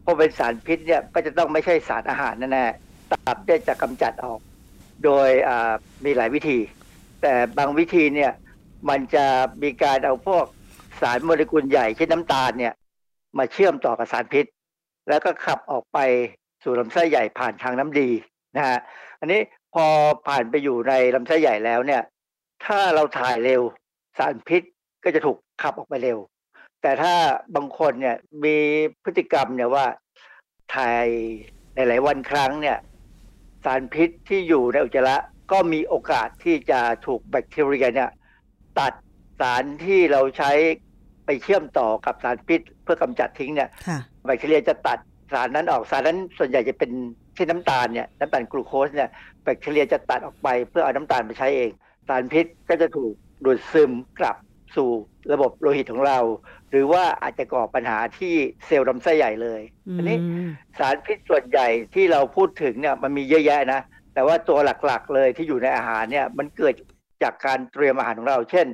พอเป็นสารพิษเนี่ยก็จะต้องไม่ใช่สารอาหารแน่ๆตับเนี่ยจะกำจัดออก โดยมีหลายวิธี แต่บางวิธีเนี่ยมันจะมีการเอาพวกสารโมเลกุลใหญ่เช่นน้ำตาลเนี่ย มาเชื่อมต่อกับสารพิษ แล้วก็ขับออกไปสู่ลำไส้ใหญ่ผ่านทางน้ำดีนะฮะอันนี้พอผ่านไปอยู่ในลำไส้ใหญ่แล้วเนี่ย ถ้าเราถ่ายเร็ว สารพิษก็จะถูกขับออกไปเร็ว แต่ถ้าบางคนเนี่ยมีพฤติกรรมเนี่ยว่าถ่ายหลายวันครั้งเนี่ยสารพิษที่อยู่ในอุจจาระก็มีโอกาสที่จะถูกแบคทีเรียเนี่ยตัดสารที่เราใช้ไปเชื่อมต่อกับสารพิษเพื่อกำจัดทิ้งเนี่ยแบคทีเรียจะตัดสารนั้นออกสารนั้นส่วนใหญ่จะเป็นเช่นน้ำตาลเนี่ยน้ำตาลกลูโคสเนี่ยแบคทีเรียจะตัดออกไปเพื่อเอาน้ำตาลไปใช้เอง สารพิษก็จะถูก ดูดซึมกลับสู่ระบบโลหิตของเรา หรือว่าอาจจะก่อปัญหาที่เซลล์ลำไส้ใหญ่เลยอันนี้สารพิษส่วนใหญ่ที่เราพูดถึงเนี่ยมันมีเยอะแยะนะ แต่ว่าตัวหลักๆเลยที่อยู่ในอาหารเนี่ยมันเกิดจากการเตรียมอาหารของเรา เช่น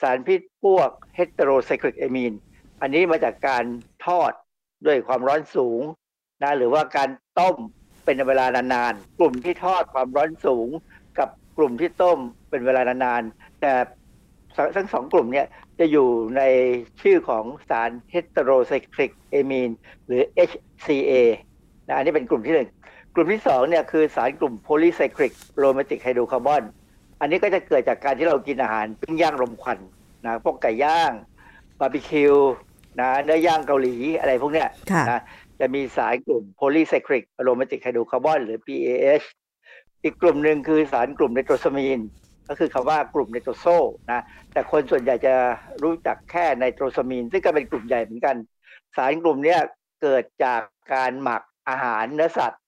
สารพิษพวกเฮตโรไซคลิกเอมีนอันนี้มาจากการทอดด้วยความร้อนสูงนะหรือว่าการต้มเป็นเวลานานๆกลุ่มที่ทอดความร้อนสูง กับกลุ่มที่ต้มเป็นเวลานานๆแต่ ทั้งสองกลุ่มเนี่ยจะอยู่ในชื่อของสารเฮตโรไซคลิกเอมีนหรือ HCA นะอันนี้เป็นกลุ่มที่หนึ่งกลุ่มที่สองเนี่ยคือสารกลุ่มโพลีไซคลิกอะโรมาติกไฮโดรคาร์บอนอันนี้ก็จะเกิดจากการที่เรากินอาหารปิ้งย่างลมควันนะพวกไก่ย่างบาร์บีคิวนะเนื้อย่างเกาหลีอะไรพวกเนี้ยค่ะนะจะมีสารกลุ่มโพลีไซคลิกอะโรมาติกไฮโดรคาร์บอนหรือ PAH อีกกลุ่มหนึ่งคือสารกลุ่มไนโตรซามีน ก็คือคำว่ากลุ่มไนโตรโซนะแต่คนส่วนใหญ่จะรู้จักแค่ไนโตรซามีนซึ่งก็เป็นกลุ่มใหญ่เหมือนกัน สารกลุ่มเนี้ยเกิดจากการหมักอาหารเนื้อสัตว์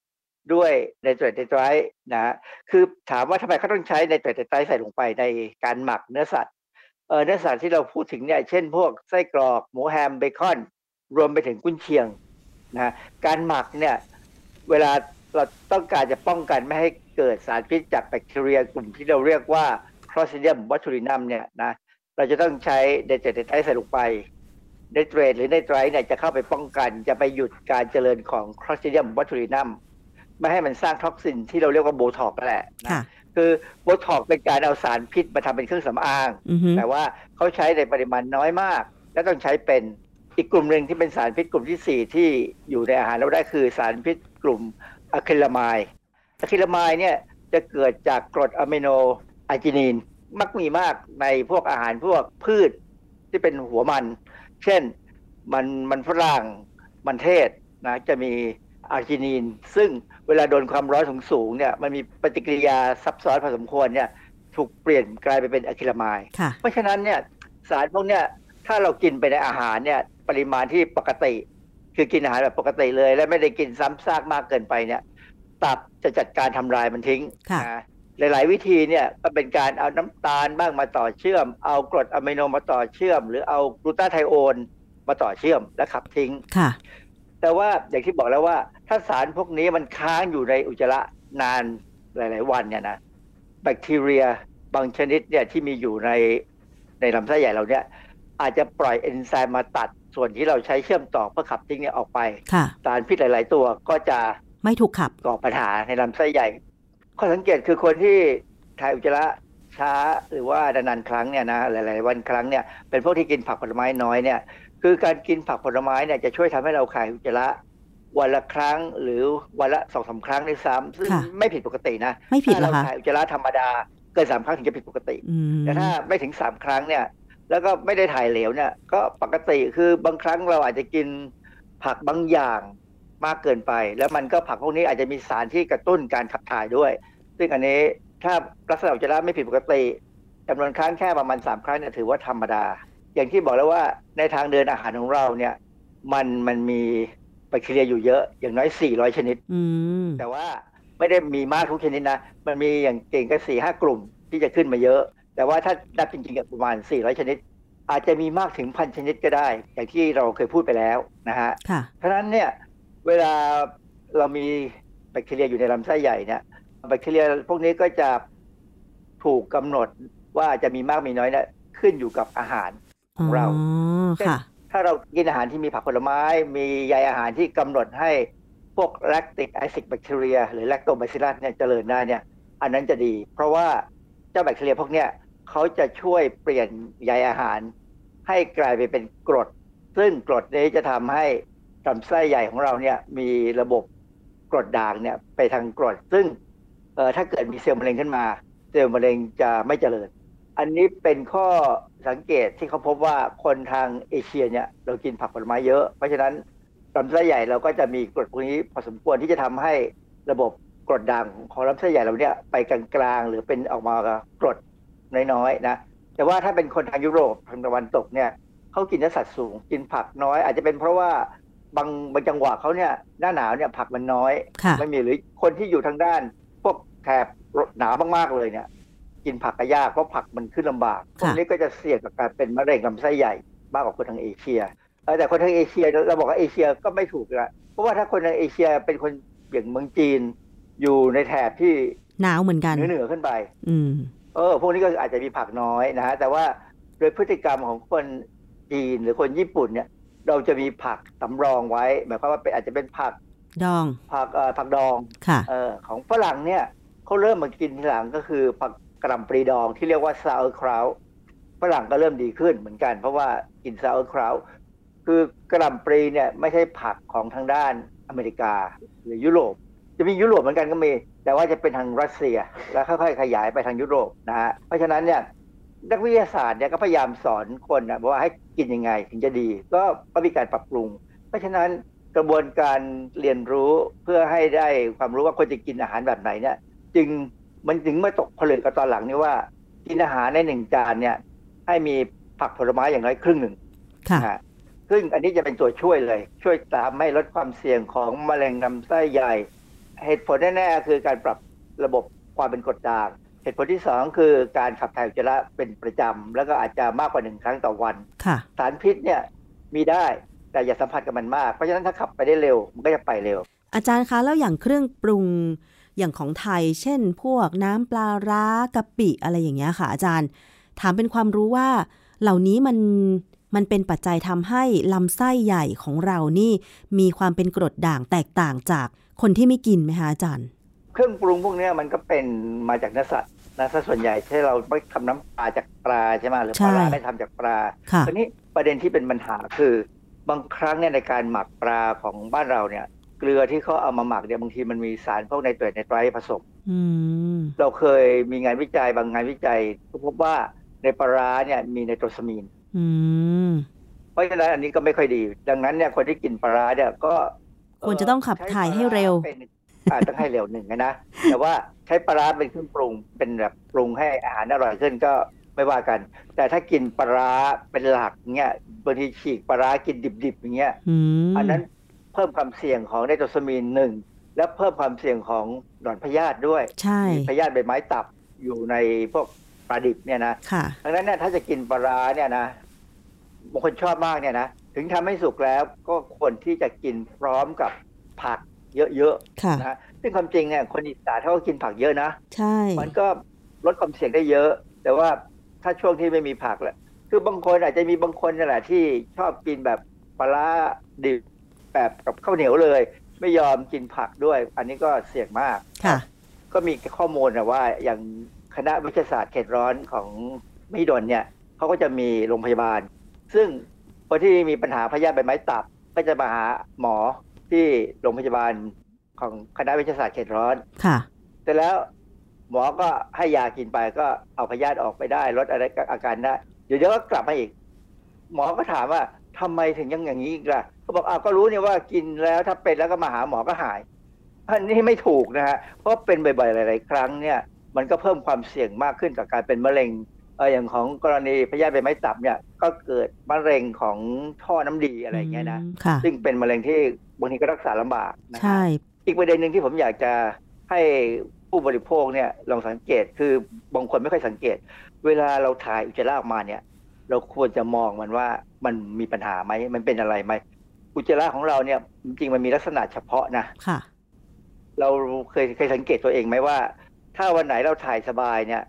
ด้วยไนโตรไนไตรท์นะคือถามว่าทำไมเขาต้องใช้ไนโตรไนไตรท์ใส่ลงไปในการหมักเนื้อสัตว์เออเนื้อสัตว์ที่เราพูดถึงเนี่ยเช่นพวกไส้กรอกหมูแฮมเบคอน รวมไปถึงกุนเชียงนะการหมักเนี่ยเวลาเราต้องการจะป้องกันไม่ให้ เกิดสารพิษจากแบคทีเรียกลุ่มที่เราเรียกว่า Clostridium botulinum เนี่ยนะเราจะต้องใช้ไนโตรไนไตรท์ใส่ลงไปไนเตรตหรือไนไตรท์เนี่ยจะเข้าไปป้องกัน จะไปหยุดการเจริญของ Clostridium botulinum ไม่ให้มันสร้าง toxin ที่เราเรียกว่าโบท็อกนั่นแหละนะค่ะคือโบท็อกเป็นการเอาสารพิษมาทำเป็นเครื่องสำอางอือฮึแต่ว่าเขาใช้ในปริมาณน้อยมาก และต้องใช้เป็นอีกกลุ่มหนึ่งที่เป็นสารพิษกลุ่มที่ 4 ที่อยู่ในอาหารเราได้คือสารพิษกลุ่มอะคริลาไมด์ อะคริลาไมด์เนี่ยจะเกิดจากกรดอะมิโนอาร์จินีน มักมีมากในพวกอาหารพวกพืชที่เป็นหัวมัน เช่นมันมันฝรั่งมันเทศนะจะมีอาร์จินีน ซึ่งเวลาโดนความร้อนสูงสูงๆเนี่ยมันมีปฏิกิริยาซับซ้อนพอสมควรเนี่ยถูกเปลี่ยนกลายไปเป็นอะคริลาไมด์ค่ะเพราะฉะนั้นเนี่ยสารพวกเนี้ยถ้าเรากินไปในอาหารเนี่ยปริมาณที่ปกติ คือกินอาหารแบบปกติเลย และไม่ได้กินซ้ำซากมากเกินไปเนี่ย ตับจะจัดการทำลายมันทิ้งค่ะนะหลาย ๆ วิธีเนี่ยก็เป็นการเอาน้ำตาลบ้างมาต่อเชื่อม เอากรดอะมิโนมาต่อเชื่อม หรือเอากลูตาไทโอนมาต่อเชื่อมและขับทิ้งค่ะ แต่ว่าอย่างที่บอกแล้วว่า ถ้าสารพวกนี้มันค้างอยู่ในอุจจาระนานหลาย ๆ วันเนี่ยนะแบคทีเรียบางชนิดเนี่ยที่มีอยู่ในในลำไส้ใหญ่เราเนี่ยอาจจะปล่อยเอนไซม์มาตัดส่วนที่เราใช้เชื่อมต่อเพื่อขับทิ้งเนี่ยออกไปค่ะสารพิษหลาย ๆ ตัวก็จะ ไม่ถูกขับก่อปัญหาในลำไส้ใหญ่ ข้อสังเกตคือคนที่ถ่ายอุจจาระช้าหรือว่านานๆครั้งเนี่ยนะหลาย ๆ วันครั้งเนี่ยเป็นพวกที่กินผักผลไม้น้อยเนี่ยคือการกินผักผลไม้เนี่ยจะช่วยทำให้เราคายอุจจาระวันละครั้งหรือวันละสองสาครั้งด้วยซ้ำซึ่งค่ะไม่ผิดปกตินะไม่ผิดถ้าเหรอเราคะถ่ายอุจจาระธรรมดาเกินสามครั้งถึงจะผิดปกติอืมแต่ถ้าไม่ถึงสามครั้งเนี่ยแล้วก็ไม่ได้ถ่ายเหลวเนี่ยก็ปกติคือบางครั้งเราอาจจะกินผักบางอย่าง มากเกินไป แล้วมันก็ผักพวกนี้อาจจะมีสารที่กระตุ้นการขับถ่ายด้วย ซึ่งอันนี้ถ้าลักษณะอุจจาระไม่ผิดปกติจำนวนครั้งแค่ประมาณสามครั้งเนี่ยถือว่าธรรมดา อย่างที่บอกแล้วว่าในทางเดินอาหารของเราเนี่ย มันมันมีแบคทีเรียอยู่เยอะ อย่างน้อย400ชนิดอืมแต่ว่าไม่ได้มีมากทุกชนิดนะ มันมีอย่างเก่งก็สี่ห้ากลุ่มที่จะขึ้นมาเยอะ แต่ว่าถ้านับจริงๆก็ประมาณ400ชนิด อาจจะมีมากถึงพันชนิดก็ได้ อย่างที่เราเคยพูดไปแล้วนะฮะค่ะเพราะฉะนั้นเนี่ย เวลาเรามีแบคทีเรียอยู่ในลำไส้ใหญ่เนี่ยแบคทีเรียพวกนี้ก็จะถูกกำหนดว่าจะมีมากมีน้อยเนี่ยขึ้นอยู่กับอาหารของเราอ๋อค่ะถ้าเรากินอาหารที่มีผักผลไม้ มีใยอาหารที่กำหนดให้พวกแลคติกแอซิดแบคทีเรีย หรือแลคโตบาซิลัสเนี่ยเจริญได้เนี่ย อันนั้นจะดี เพราะว่าเจ้าแบคทีเรียพวกเนี้ยเขาจะช่วยเปลี่ยนใยอาหาร ให้กลายไปเป็นกรด ซึ่งกรดนี้จะทำให้ ลำไส้ใหญ่ของเราเนี่ยมีระบบกรดด่างเนี่ยไปทางกรดซึ่งเออถ้าเกิดมีเซลล์มะเร็งขึ้นมา เซลล์มะเร็งจะไม่เจริญ อันนี้เป็นข้อสังเกตที่เขาพบว่าคนทางเอเชียเนี่ยเรากินผักผลไม้เยอะ เพราะฉะนั้นลำไส้ใหญ่เราก็จะมีกรดพวกนี้พอสมควรที่จะทำให้ระบบกรดด่างของลำไส้ใหญ่เราเนี่ยไปกลางๆหรือเป็นออกมากรดน้อยๆนะแต่ว่าถ้าเป็นคนทางยุโรปทางตะวันตกเนี่ยเขากินเนื้อสัตว์สูง กินผักน้อย อาจจะเป็นเพราะว่า บางบางจังหวะเขาเนี่ยหน้าหนาวเนี่ยผักมันน้อยค่ะไม่มีหรือคนที่อยู่ทางด้าน พวกแถบหนาวมากๆเลยเนี่ย กินผักก็ยากเพราะผักมันขึ้นลำบากพวกนี้ก็จะเสี่ยงกับการเป็นมะเร็งลำไส้ใหญ่ มากกว่าคนทางเอเชียเออแต่คนทางเอเชียเราบอกว่าเอเชียก็ไม่ถูกละเพราะว่าถ้าคนทางเอเชียเป็นคนอย่างเมืองจีน อยู่ในแถบที่หนาวเหมือนกันเหนือเหนือๆขึ้นไป อืม เออ พวกนี้ก็อาจจะมีผักน้อยนะฮะแต่ว่าโดยพฤติกรรมของคนจีนหรือคนญี่ปุ่นเนี่ย เราจะมีผักสำรองไว้ หมายความว่าเป็นอาจจะเป็นผักดอง ผักเอ่อผักดองค่ะเออของฝรั่งเนี่ยเขาเริ่มมากินทีหลังก็คือผักกระหล่ำปลีดองที่เรียกว่า sauerkraut ฝรั่งก็เริ่มดีขึ้นเหมือนกัน เพราะว่ากิน sauerkraut คือกระหล่ำปลีเนี่ยไม่ใช่ผักของทางด้านอเมริกาหรือยุโรป จะมียุโรปเหมือนกันก็มี แต่ว่าจะเป็นทางรัสเซีย แล้วค่อยๆขยายไปทางยุโรปนะฮะเพราะฉะนั้นเนี่ยนักวิทยาศาสตร์เนี่ยก็พยายามสอนคนนะว่าให้ กินยังไงถึงจะดีก็ก็มีการปรับปรุง เพราะฉะนั้นกระบวนการเรียนรู้เพื่อให้ได้ความรู้ว่าควรจะกินอาหารแบบไหนเนี่ยจึงมันถึงมาตกผลึกกับตอนหลังนี่ว่า กินอาหารในหนึ่งจานเนี่ยให้มีผักผลไม้อย่างน้อยครึ่งหนึ่งค่ะนะฮะซึ่งอันนี้จะเป็นตัวช่วยเลย ช่วยตามให้ลดความเสี่ยงของมะเร็งลำไส้ใหญ่ เหตุผลแน่ๆคือการปรับระบบความเป็นกรดด่าง เหตุผลที่สองคือการขับถ่ายอุจจาระเป็นประจำ แล้วก็อาจจะมากกว่าหนึ่งครั้งต่อวันค่ะสารพิษเนี่ยมีได้แต่อย่าสัมผัสกับมันมาก เพราะฉะนั้นถ้าขับไปได้เร็ว มันก็จะไปเร็ว อาจารย์คะ แล้วอย่างเครื่องปรุงอย่างของไทย เช่น พวกน้ำปลาร้ากะปิอะไรอย่างเงี้ยค่ะ อาจารย์ ถามเป็นความรู้ว่า เหล่านี้มันมันเป็นปัจจัยทำให้ลำไส้ใหญ่ของเรานี่ มีความเป็นกรดด่างแตกต่างจากคนที่ไม่กินไหมคะอาจารย์ เครื่องปรุงพวกเนี้ยมันก็เป็นมาจากเนื้อสัตว์ นะซะส่วนใหญ่ที่เราไม่ทำน้ำปลาจากปลาใช่ไหมหรือปลาร้าใช่ไม่ทำจากปลาค่ะ ทีนี้ประเด็นที่เป็นปัญหาคือบางครั้งเนี่ยในการหมักปลาของบ้านเราเนี่ย เกลือที่เขาเอามาหมักเนี่ยบางทีมันมีสารพวกไนเตรตไนไตรท์ผสม อืม เราเคยมีงานวิจัยบางงานวิจัยพบว่าในปลาร้าเนี่ยมีไนโตรซามีน อืม เพราะฉะนั้นอันนี้ก็ไม่ค่อยดี ดังนั้นเนี่ยคนที่กินปลาร้าเนี่ยก็ควรจะต้องขับถ่ายให้เร็ว ใช้ปลาาเป็น อ่าต้องให้เร็วหนึ่งนะ แต่ว่าใช้ปลาร้าเป็นเครื่องปรุงเป็นแบบปรุงให้อาหารอร่อยขึ้นก็ไม่ว่ากัน แต่ถ้ากินปลาร้าเป็นหลักเนี่ยบางทีฉีกปลาร้ากินดิบๆอย่างเงี้ยอืมอันนั้นเพิ่มความเสี่ยงของไนโตรซามีนหนึ่งและเพิ่มความเสี่ยงของหนอนพยาธิด้วยใช่มีพยาธิใบไม้ตับอยู่ในพวกปลาดิบเนี่ยนะค่ะดังนั้นเนี่ยถ้าจะกินปลาร้าเนี่ยนะบางคนชอบมากเนี่ยนะถึงทำให้สุกแล้วก็ควรที่จะกินพร้อมกับผัก เยอะค่ะๆนะฮะซึ่งความจริงเนี่ยคนอีสานเขาก็กินผักเยอะนะใช่มันก็ลดความเสี่ยงได้เยอะ แต่ว่าถ้าช่วงที่ไม่มีผักแหละคือบางคนอาจจะมีบางคนนี่แหละที่ชอบกินแบบปลาร้าดิบแบบกับข้าวเหนียวเลย ไม่ยอมกินผักด้วย อันนี้ก็เสี่ยงมากค่ะ ก็มีข้อมูลนะว่าอย่างคณะวิทยาศาสตร์เขตร้อนของมหิดลเนี่ยเขาก็จะมีโรงพยาบาล ซึ่งคนที่มีปัญหาพยาธิใบไม้ตับก็จะมาหาหมอ ที่โรงพยาบาลของคณะวิทยาศาสตร์เขตร้อน ค่ะ แต่แล้วหมอก็ให้ยากินไปก็เอาพยาธิออกไปได้ลดอะไรอาการได้เดี๋ยวเดี๋ยวก็กลับมาอีก หมอก็ถามว่าทำไมถึงยังอย่างนี้อีกล่ะก็บอกอ้าวก็รู้เนี่ยว่ากินแล้วถ้าเป็นแล้วก็มาหาหมอก็หายอันนี้ไม่ถูกนะฮะเพราะเป็นบ่อยๆหลาย ๆ ครั้งเนี่ย มันก็เพิ่มความเสี่ยงมากขึ้นกับการเป็นมะเร็ง เอออย่างของกรณีพยาธิใบไม้ตับเนี่ยก็เกิดมะเร็งของท่อน้ำดีอะไรอย่างเงี้ยนะค่ะซึ่งเป็นมะเร็งที่บางทีก็รักษาลำบากนะฮะใช่อีกประเด็นหนึ่งที่ผมอยากจะให้ผู้บริโภคเนี่ยลองสังเกตคือบางคนไม่ค่อยสังเกต เวลาเราถ่ายอุจจาระออกมาเนี่ย เราควรจะมองมันว่ามันมีปัญหาไหมมันเป็นอะไรไหมอุจจาระของเราเนี่ยจริงๆมันมีลักษณะเฉพาะนะค่ะ เราเคยเคยสังเกตตัวเองไหมว่า ถ้าวันไหนเราถ่ายสบายเนี่ย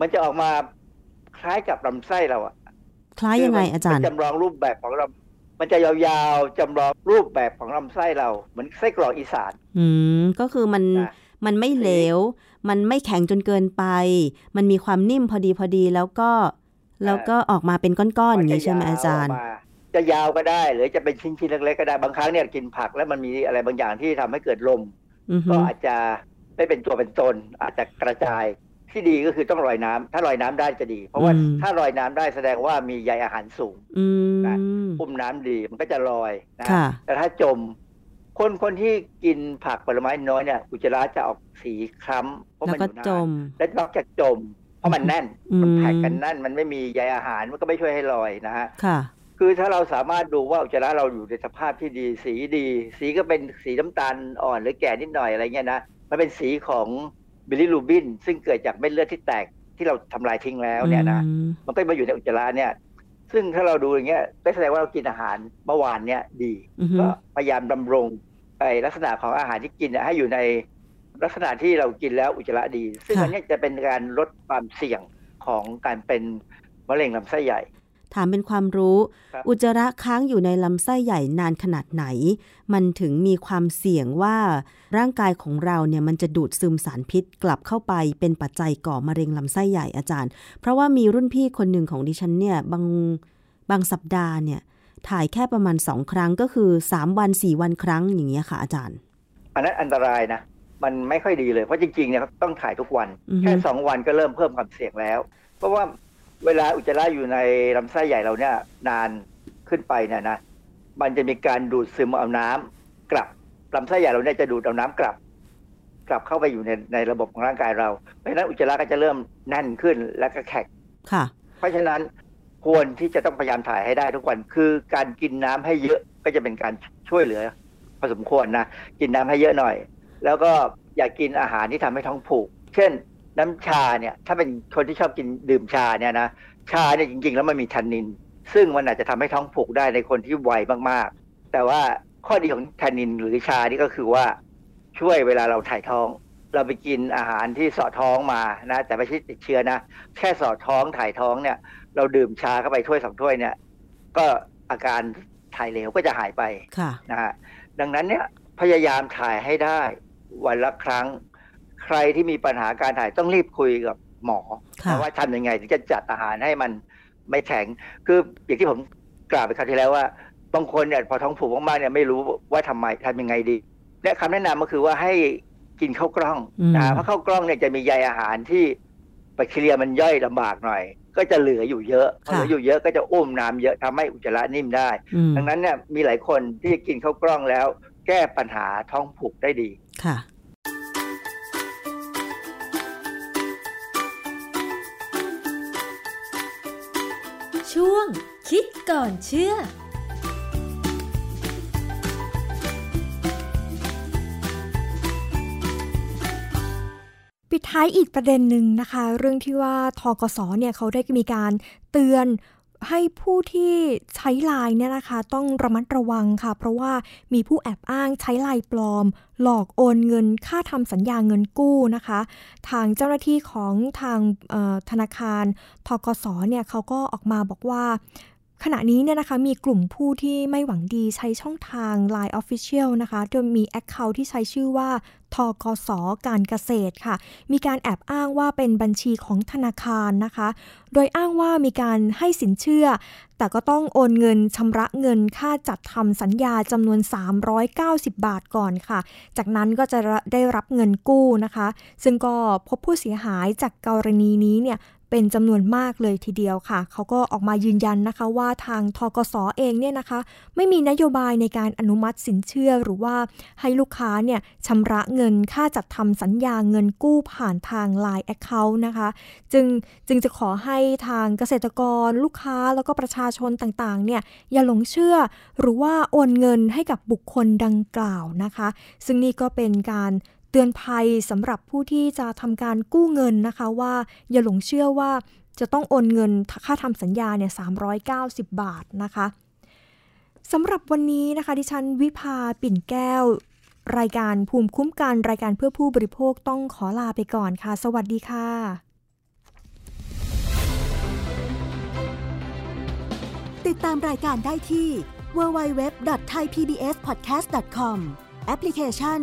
มันจะออกมา คล้ายกับลำไส้เราอะคล้ายยังไงอาจารย์มันจำลองรูปแบบของเรามันจะยาวๆจำลองรูปแบบของลำไส้เราเหมือนไส้กรอกอีสาน อืมก็คือมันนะมันไม่เหลว มันไม่แข็งจนเกินไป มันมีความนิ่มพอดีพอดีแล้วก็ แล้วก็ออกมาเป็นก้อนๆอย่างนี้ใช่ไหมอาจารย์มันจะวกมจะยาวก็ได้ หรือจะเป็นชิ้นๆเล็กๆก็ได้บางครั้งเนี่ยกินผักแล้วมันมีอะไรบางอย่างที่ทำให้เกิดลมอือฮึก็อาจจะไม่เป็นตัวเป็นตนอาจจะกระจาย ที่ดีก็คือต้องลอยน้ำถ้าลอยน้ำได้จะดี เพราะว่าถ้าลอยน้ำได้แสดงว่ามีใยอาหารสูงอืมนะอุ้มน้ำดีมันก็จะลอยนะค่ะแต่ถ้าจม คนคนที่กินผักผลไม้น้อยเนี่ยอุจจาระจะออกสีคล้ำเพราะแล้วมันก็อยู่นานจมและนอกจากจม เพราะมันแน่นอืมมันแพ็กกันแน่น มันไม่มีใยอาหารมันก็ไม่ช่วยให้ลอยนะฮะค่ะคือถ้าเราสามารถดูว่าอุจจาระเราอยู่ในสภาพที่ดี สีดี สีก็เป็นสีน้ำตาลอ่อนหรือแก่นิดหน่อยอะไรเงี้ยนะมันเป็นสีของ บิลิรูบิน ซึ่งเกิดจากเม็ดเลือดที่แตกที่เราทำลายทิ้งแล้วเนี่ยนะอืมมันก็มาอยู่ในอุจจาระเนี่ย ซึ่งถ้าเราดูอย่างเงี้ยก็แสดงว่าเรากินอาหารเมื่อวานเนี่ยดีอือฮึก็พยายามดำรงไอ้ลักษณะของอาหารที่กินเนี่ยให้อยู่ในลักษณะที่เรากินแล้วอุจจาระดี ซึ่งค่ะอันเนี้ยจะเป็นการลดความเสี่ยงของการเป็นมะเร็งลำไส้ใหญ่ ถามเป็นความรู้ครับอุจจาระค้างอยู่ในลำไส้ใหญ่นานขนาดไหน มันถึงมีความเสี่ยงว่าร่างกายของเราเนี่ยมันจะดูดซึมสารพิษกลับเข้าไปเป็นปัจจัยก่อมะเร็งลำไส้ใหญ่อาจารย์ เพราะว่ามีรุ่นพี่คนหนึ่งของดิฉันเนี่ยบางบางสัปดาห์เนี่ยถ่ายแค่ประมาณสองครั้งก็คือ3วัน4วันครั้งอย่างเงี้ยค่ะอาจารย์ อันนั้นอันตรายนะมันไม่ค่อยดีเลยเพราะจริงๆเนี่ยต้องถ่ายทุกวันอือฮึแค่สองวันก็เริ่มเพิ่มความเสี่ยงแล้ว เพราะว่า เวลาอุจจาระอยู่ในลำไส้ใหญ่เราเนี่ยนานขึ้นไปเนี่ยนะมันจะมีการดูดซึมเอาน้ำกลับลำไส้ใหญ่เราเนี่ยจะดูดเอาน้ำกลับ กลับเข้าไปอยู่ในในระบบของร่างกายเรา เพราะฉะนั้นอุจจาระก็จะเริ่มแน่นขึ้นแล้วก็แข็งค่ะ เพราะฉะนั้นควรที่จะต้องพยายามถ่ายให้ได้ทุกวันคือการกินน้ำให้เยอะก็จะเป็นการช่วยเหลือพอสมควรนะกินน้ำให้เยอะหน่อย แล้วก็อย่ากกินอาหารที่ทำให้ท้องผูก เช่น น้ำชาเนี่ยถ้าเป็นคนที่ชอบกินดื่มชาเนี่ยนะชาเนี่ยจริงๆ แล้วมันมีแทนนิน ซึ่งมันอาจจะทำให้ท้องผูกได้ในคนที่วัยมากๆ แต่ว่าข้อดีของแทนนินหรือชานี่ก็คือว่าช่วยเวลาเราถ่ายท้อง เราไปกินอาหารที่สอดท้องมานะแต่ไม่ใช่ติดเชื้อนะแค่สอดท้องถ่ายท้องเนี่ย เราดื่มชาเข้าไปถ้วยสองถ้วยเนี่ย ก็อาการถ่ายเหลวก็จะหายไปค่ะนะฮะดังนั้นเนี่ยพยายามถ่ายให้ได้วันละครั้ง ใครที่มีปัญหาการถ่ายต้องรีบคุยกับหมอค่ะนะว่าทำยังไงถึงจะจัดอาหารให้มันไม่แข็ง คืออย่างที่ผมกล่าวไปคราวที่แล้วว่าบางคนเนี่ยพอท้องผูกมากๆเนี่ยไม่รู้ว่าทำไมทำยังไงดี และคำแนะนำก็คือว่าให้กินข้าวกล้องอืมนะฮะเพราะข้าวกล้องเนี่ยจะมีใยอาหารที่แบคทีเรียมันย่อยลำบากหน่อย ก็จะเหลืออยู่เยอะพอเหลืออยู่เยอะก็จะอุ้มน้ำเยอะทำให้อุจจาระนิ่มได้อืมดังนั้นเนี่ยมีหลายคนที่กินข้าวกล้องแล้ว แก้ปัญหาท้องผูกได้ดีค่ะ ช่วง คิดก่อนเชื่อปิดท้ายอีกประเด็นหนึ่งนะคะ เรื่องที่ว่าทกศเนี่ยเขาได้มีการเตือน ให้ผู้ที่ใช้ไลน์เนี่ยนะคะ ต้องระมัดระวังค่ะ เพราะว่ามีผู้แอบอ้างใช้ไลน์ปลอม หลอกโอนเงินค่าทำสัญญาเงินกู้นะคะ ทางเจ้าหน้าที่ของทางธนาคารทกสเนี่ยเขาก็ออกมาบอกว่า ขณะนี้เนี่ยนะคะมีกลุ่มผู้ที่ไม่หวังดีใช้ช่องทาง Line Official นะคะโดยมี Account ที่ใช้ชื่อว่าทกสการเกษตรค่ะ มีการแอบอ้างว่าเป็นบัญชีของธนาคารนะคะ โดยอ้างว่ามีการให้สินเชื่อ แต่ก็ต้องโอนเงินชำระเงินค่าจัดทำสัญญาจำนวน 390 บาทก่อนค่ะ จากนั้นก็จะได้รับเงินกู้นะคะ ซึ่งก็พบผู้เสียหายจากกรณีนี้เนี่ย เป็นจำนวนมากเลยทีเดียวค่ะ เขาก็ออกมายืนยันนะคะว่าทางทกสเองเนี่ยนะคะ ไม่มีนโยบายในการอนุมัติสินเชื่อหรือว่าให้ลูกค้าเนี่ยชำระเงินค่าจัดทำสัญญาเงินกู้ผ่านทาง Line Account นะคะ จึงจึงจะขอให้ทางเกษตรกรลูกค้าแล้วก็ประชาชนต่างๆเนี่ยอย่าหลงเชื่อหรือว่าโอนเงินให้กับบุคคลดังกล่าวนะคะ ซึ่งนี่ก็เป็นการ เตือนภัยสำหรับผู้ที่จะทำการกู้เงินนะคะว่าอย่าหลงเชื่อว่าจะต้องโอนเงินค่าทำสัญญาเนี่ย390 บาทนะคะสำหรับวันนี้นะคะ ดิฉันวิภาปิ่นแก้ว รายการภูมิคุ้มกันรายการเพื่อผู้บริโภคต้องขอลาไปก่อนค่ะ สวัสดีค่ะ ติดตามรายการได้ที่ www.thaipbspodcast.com แอปพลิเคชัน